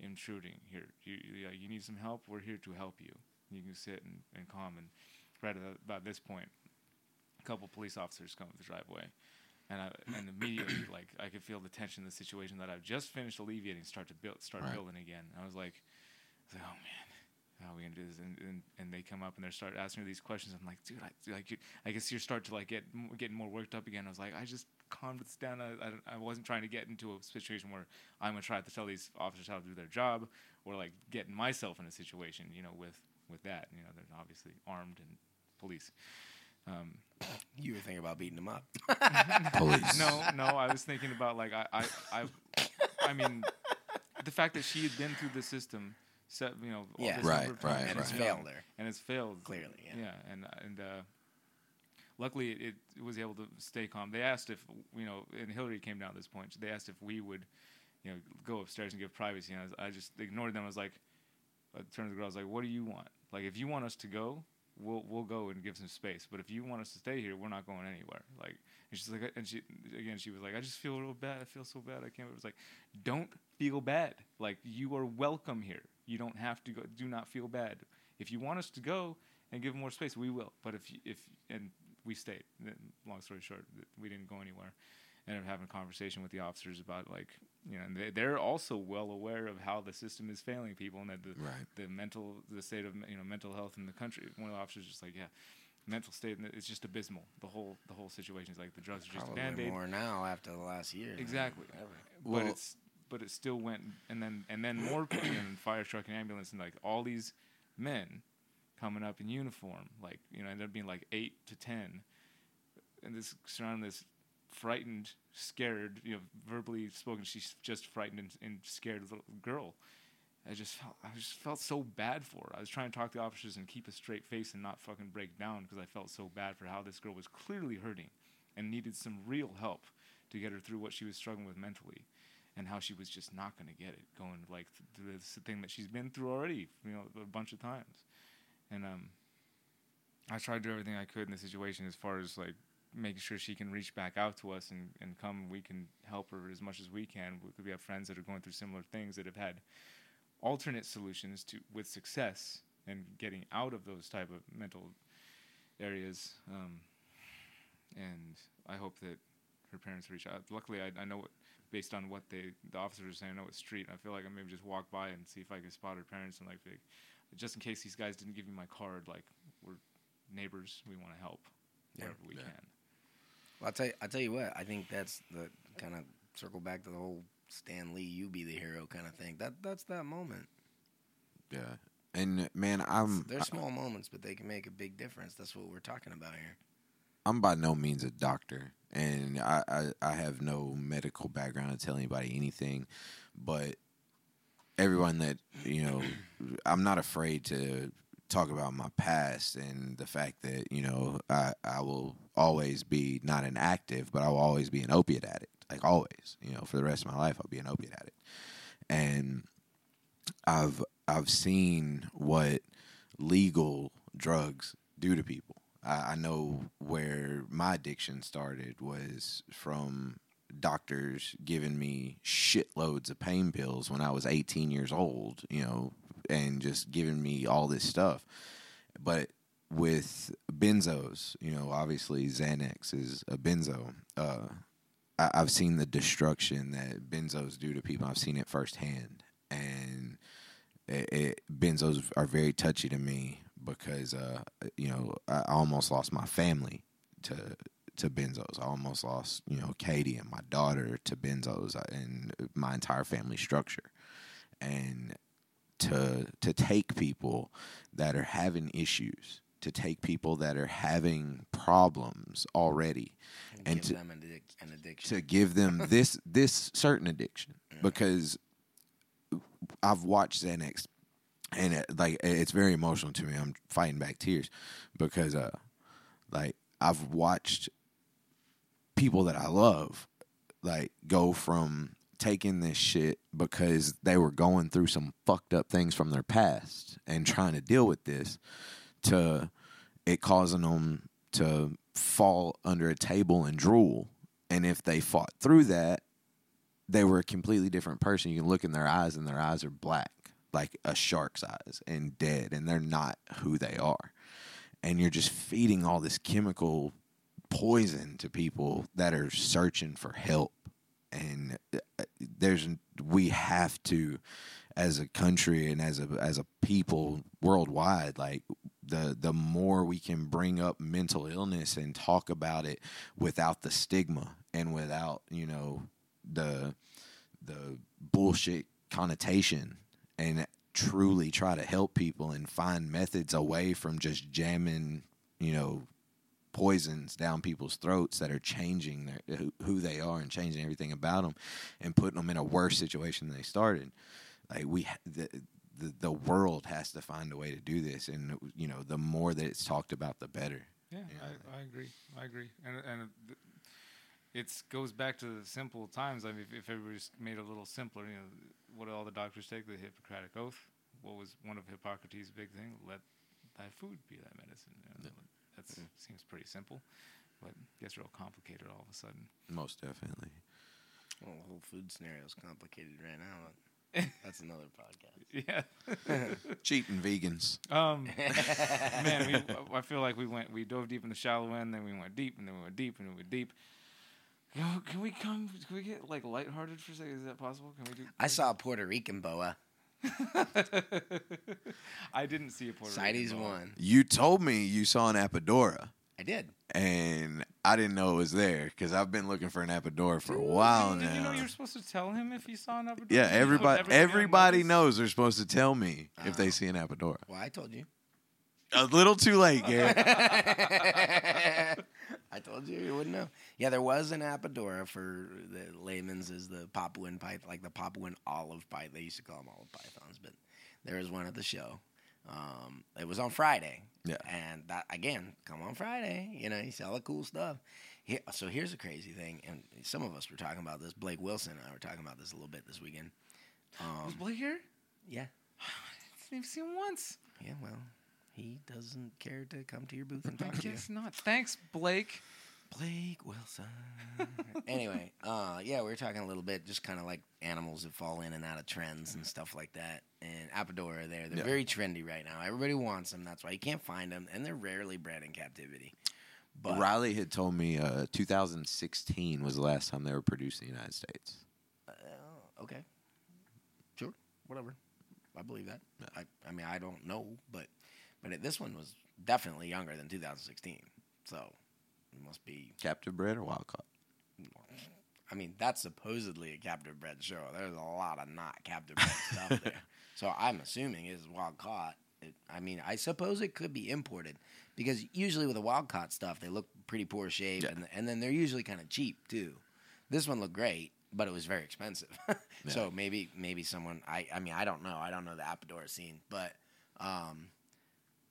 intruding here. You, you, you need some help. We're here to help you. You can sit and, and calm. And right at about this point, a couple police officers come up the driveway, and I, and immediately like I could feel the tension in the situation that I've just finished alleviating start to build start Right. building again. And I was like, I was like, oh man. How are we gonna do this? And, and and they come up and they start asking me these questions. I'm like, dude, I like you, I guess you start to like get getting more worked up again. I was like, I just calmed this down. I, I, I wasn't trying to get into a situation where I'm gonna try to tell these officers how to do their job, or like getting myself in a situation, you know, with with that. You know, they're obviously armed and police. Um, You were thinking about beating them up. Police. no, no, I was thinking about like I, I, I, I mean, the fact that she had been through the system, set, you know, all Yeah. this Right, number of times, right, and it's failed there. and it's failed Clearly, yeah. yeah, and and uh, luckily it, it was able to stay calm. They asked if you know, and Hillary came down at this point. They asked if we would, you know, go upstairs and give privacy. And I, was, I just ignored them. I was like, I turned to the girl. I was like, "What do you want? Like, if you want us to go, we'll we'll go and give some space. But if you want us to stay here, we're not going anywhere." Like, and she's like, and she again, she was like, "I just feel real bad. I feel so bad. I can't." It was like, "Don't feel bad. Like, you are welcome here. You don't have to go. Do not feel bad. If you want us to go." and give more space, we will. But if you, if and we stayed. Long story short, we didn't go anywhere. Ended up having a conversation with the officers about like you know and they, they're also well aware of how the system is failing people and that the Right. the mental the state of you know mental health in the country. One of the officers just like yeah. Mental state it's just abysmal. The whole the whole situation is like the drugs are just a band aid. more now after the last year. Exactly. ever. but Well- it's but it still went and then and then more people and fire truck and ambulance and like all these men coming up in uniform like you know ended up being like eight to ten. And this surrounding this frightened scared you know verbally spoken she's just frightened and, and scared little girl. I just felt I just felt so bad for her. I was trying to talk to the officers and keep a straight face and not fucking break down because I felt so bad for how this girl was clearly hurting and needed some real help to get her through what she was struggling with mentally and how she was just not going to get it going like th- through this thing that she's been through already, you know, a bunch of times. And um I tried to do everything I could in the situation as far as like making sure she can reach back out to us and, and come we can help her as much as we can. We, we have friends that are going through similar things that have had alternate solutions to with success and getting out of those type of mental areas. Um, and I hope that her parents reach out. Luckily, I, I know what, based on what they the officers are saying, I know what street. I feel like I maybe just walk by and see if I can spot her parents and like, like, just in case these guys didn't give me my card, like we're neighbors, we want to help Yeah. wherever we Yeah. can. Well, I tell you, I tell you what. I think that's the kind of circle back to the whole Stan Lee, you be the hero kind of thing. That that's that moment. Yeah. And man, I'm They're small moments, but they can make a big difference. That's what we're talking about here. I'm by no means a doctor, and I, I, I have no medical background to tell anybody anything, but everyone that you know, I'm not afraid to talk about my past and the fact that you know I I will always be not an active, but I will always be an opiate addict, like always. You know, for the rest of my life, I'll be an opiate addict, and I've I've seen what legal drugs do to people. I, I know where my addiction started was from doctors giving me shitloads of pain pills when I was 18 years old, you know, and just giving me all this stuff. But with benzos, you know, obviously Xanax is a benzo. Uh, I, I've seen the destruction that benzos do to people. I've seen it firsthand, and it, it, benzos are very touchy to me because uh, you know I almost lost my family to to benzos. I almost lost you know Katie and my daughter to benzos uh, and my entire family structure, and to to take people that are having issues to take people that are having problems already And, and give to- them an, addic- an addiction. to give them this this certain addiction because I've watched Xanax and it, like it's very emotional to me. I'm fighting back tears because uh like I've watched people that I love like go from taking this shit because they were going through some fucked up things from their past and trying to deal with this to it causing them to fall under a table and drool. And if they fought through that they were a completely different person. You can look in their eyes and their eyes are black like a shark's eyes and dead and they're not who they are. And you're just feeding all this chemical poison to people that are searching for help. And uh, there's we have to as a country and as a as a people worldwide like the the more we can bring up mental illness and talk about it without the stigma and without you know the the bullshit connotation and truly try to help people and find methods away from just jamming you know poisons down people's throats that are changing their, who- they are and changing everything about them and putting them in a worse situation than they started. Like we the, the the world has to find a way to do this and you know the more that it's talked about the better. Yeah, I, I agree. I agree, and and it goes back to the simple times. I mean, if, if everybody just made it a little simpler, you know, what do all the doctors take? The Hippocratic oath. What was one of Hippocrates' big thing? Let thy food be thy medicine. You know, That seems pretty simple, but gets real complicated all of a sudden. most definitely Well, the whole food scenario is complicated right now. That's another podcast. Yeah. cheating vegans Um, man, we, I feel like we went, we dove deep in the shallow end, then we went deep, and then we went deep, and then we went deep. Yo, can we come? Can we get like lighthearted for a second? Is that possible? Can we do? I saw a Puerto Rican boa. I didn't see a Puerto CITES Rican boa. one. you told me you saw an apodora I did. and I didn't know it was there because I've been looking for an apodora for a while Did you know you were supposed to tell him if you saw an apodora? yeah, Did you put everybody everybody knows they're supposed to tell me if Oh. they see an apodora. Well, I told you. A little too late, Garrett. I told you you wouldn't know. Yeah, there was an apodora for the layman's is the Papuan python, like the Papuan olive python. They used to call them olive pythons, but there was one at the show. Um, it was on Friday. Yeah. And that again, come on Friday. You know, you sell the cool stuff. Here, so here's a crazy thing, and some of us were talking about this. Blake Wilson and I were talking about this a little bit this weekend. Was Um, Blake here? yeah, I didn't even see him once. yeah. Well, he doesn't care to come to your booth and I talk to you. guess not. Thanks, Blake. Blake Wilson. anyway, uh, yeah, we were talking a little bit, just kind of like animals that fall in and out of trends and stuff like that. And Apodora, there, they're Yeah. very trendy right now. Everybody wants them. That's why you can't find them, and they're rarely bred in captivity. But Riley had told me uh, 2016 was the last time they were produced in the United States. uh, okay, sure, whatever. I believe that. I, I mean, I don't know, but but it, this one was definitely younger than 2016. So it must be Captive bred or wild caught? I mean, that's supposedly a captive bred show. There's a lot of not captive bred stuff there. So I'm assuming it's wild caught. It, I mean, I suppose it could be imported because usually with the wild caught stuff, they look pretty poor shape, Yeah. and and then they're usually kind of cheap too. This one looked great, but it was very expensive. So maybe maybe someone I I mean I don't know I don't know the Apodora scene, but um,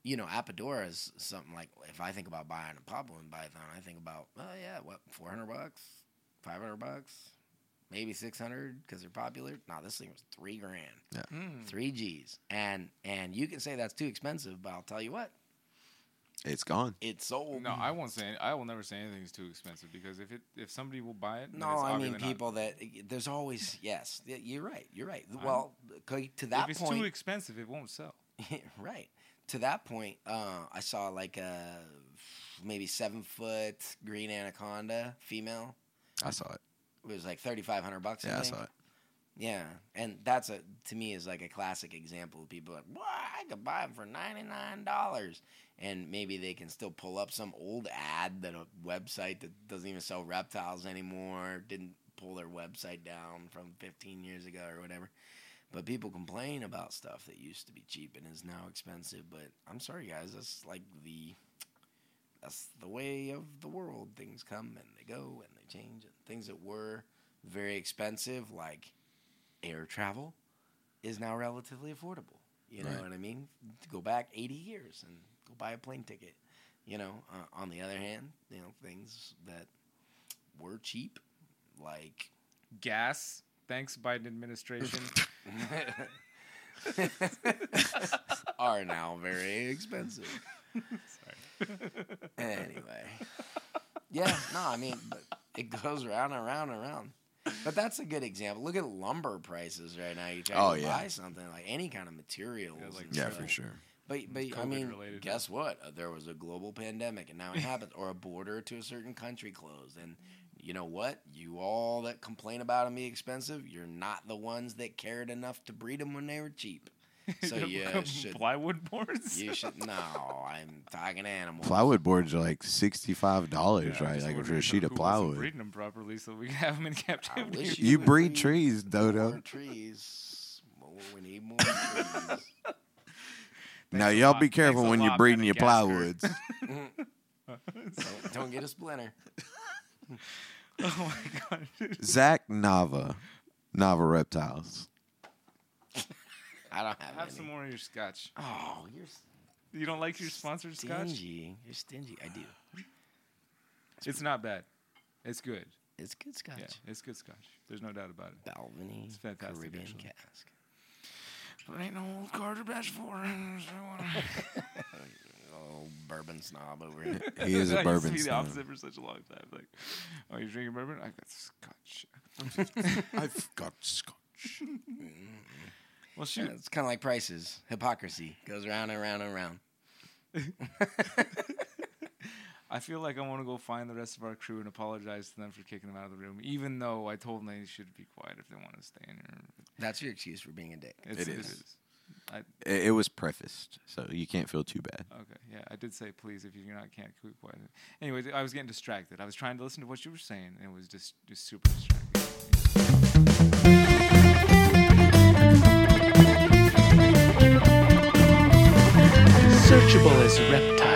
you know Apodora is something like if I think about buying a Papuan python, I think about oh yeah what four hundred bucks, five hundred bucks, maybe six hundred because they're popular. No, this thing was three grand, Mm. three G's, and and you can say that's too expensive, but I'll tell you what, It's gone. it's sold. No, I won't say. I will never say anything's too expensive because if it if somebody will buy it, No, it's I mean obviously not- people that there's always yes, you're right, you're right. Well, c- to that if it's point, too expensive, it won't sell. right. To that point, uh, I saw like a maybe seven foot green anaconda female. I saw it. It was like thirty five hundred bucks. Yeah, I think. saw it. Yeah, and that's a to me is like a classic example of people like, "What? I could buy them for ninety nine dollars," and maybe they can still pull up some old ad that a website that doesn't even sell reptiles anymore didn't pull their website down from fifteen years ago or whatever. But people complain about stuff that used to be cheap and is now expensive. But I'm sorry, guys, that's like the that's the way of the world. Things come and they go and they change. And things that were very expensive, like air travel, is now relatively affordable. You know Right. what I mean? To go back 80 years and go buy a plane ticket. You know, uh, on the other hand, you know, things that were cheap, like Gas. Thanks, Biden administration. are now very expensive. Sorry. anyway, yeah, no, I mean, but it goes round and round and round. But that's a good example. Look at lumber prices right now. You try Oh, to yeah. buy something like any kind of materials. Yeah, like Yeah, for sure. But but I mean, related. guess what? Uh, There was a global pandemic, and now it happens, or a border to a certain country closed, and you know what? You all that complain about them being expensive, you're not the ones that cared enough to breed them when they were cheap. So you should Plywood boards. you should no. I'm talking animals. Plywood boards are like sixty-five dollars, Yeah, I'm right? just Like for wondering a sheet of who wasn't plywood. breeding them properly so we can have them in captivity. wish You would breed trees, Dodo. More trees. More, we need more trees. Now a y'all lot. be Thanks careful a when you're lot, breeding your Madagascar. plywoods. don't, don't get a splinter. oh my god. Zach Nava, Nava Reptiles. I don't have, Have any. some more of your scotch. Oh, you're You don't like your sponsored scotch? stingy. You're stingy. I do. It's not bad. It's good. It's good scotch. Yeah, it's good scotch. There's no doubt about it. Balvenie It's fantastic, Caribbean actually. cask. But ain't no old Carter Batch 4. Oh, bourbon snob over here. He is a I used to bourbon be the snob. opposite for such a long time. Like, oh, you're drinking bourbon? I got scotch. I've got scotch. Well, Yeah, it's kind of like prices. Hypocrisy goes around and around and around. I feel like I want to go find the rest of our crew and apologize to them for kicking them out of the room, even though I told them they should be quiet if they want to stay in here. That's your excuse for being a dick. It's, It it is. Is. I, It, it was prefaced, so you can't feel too bad. okay, yeah, I did say please if you're not can't keep quiet. Anyway, I was getting distracted. I was trying to listen to what you were saying, and it was just just super distracting. Searchable as reptiles.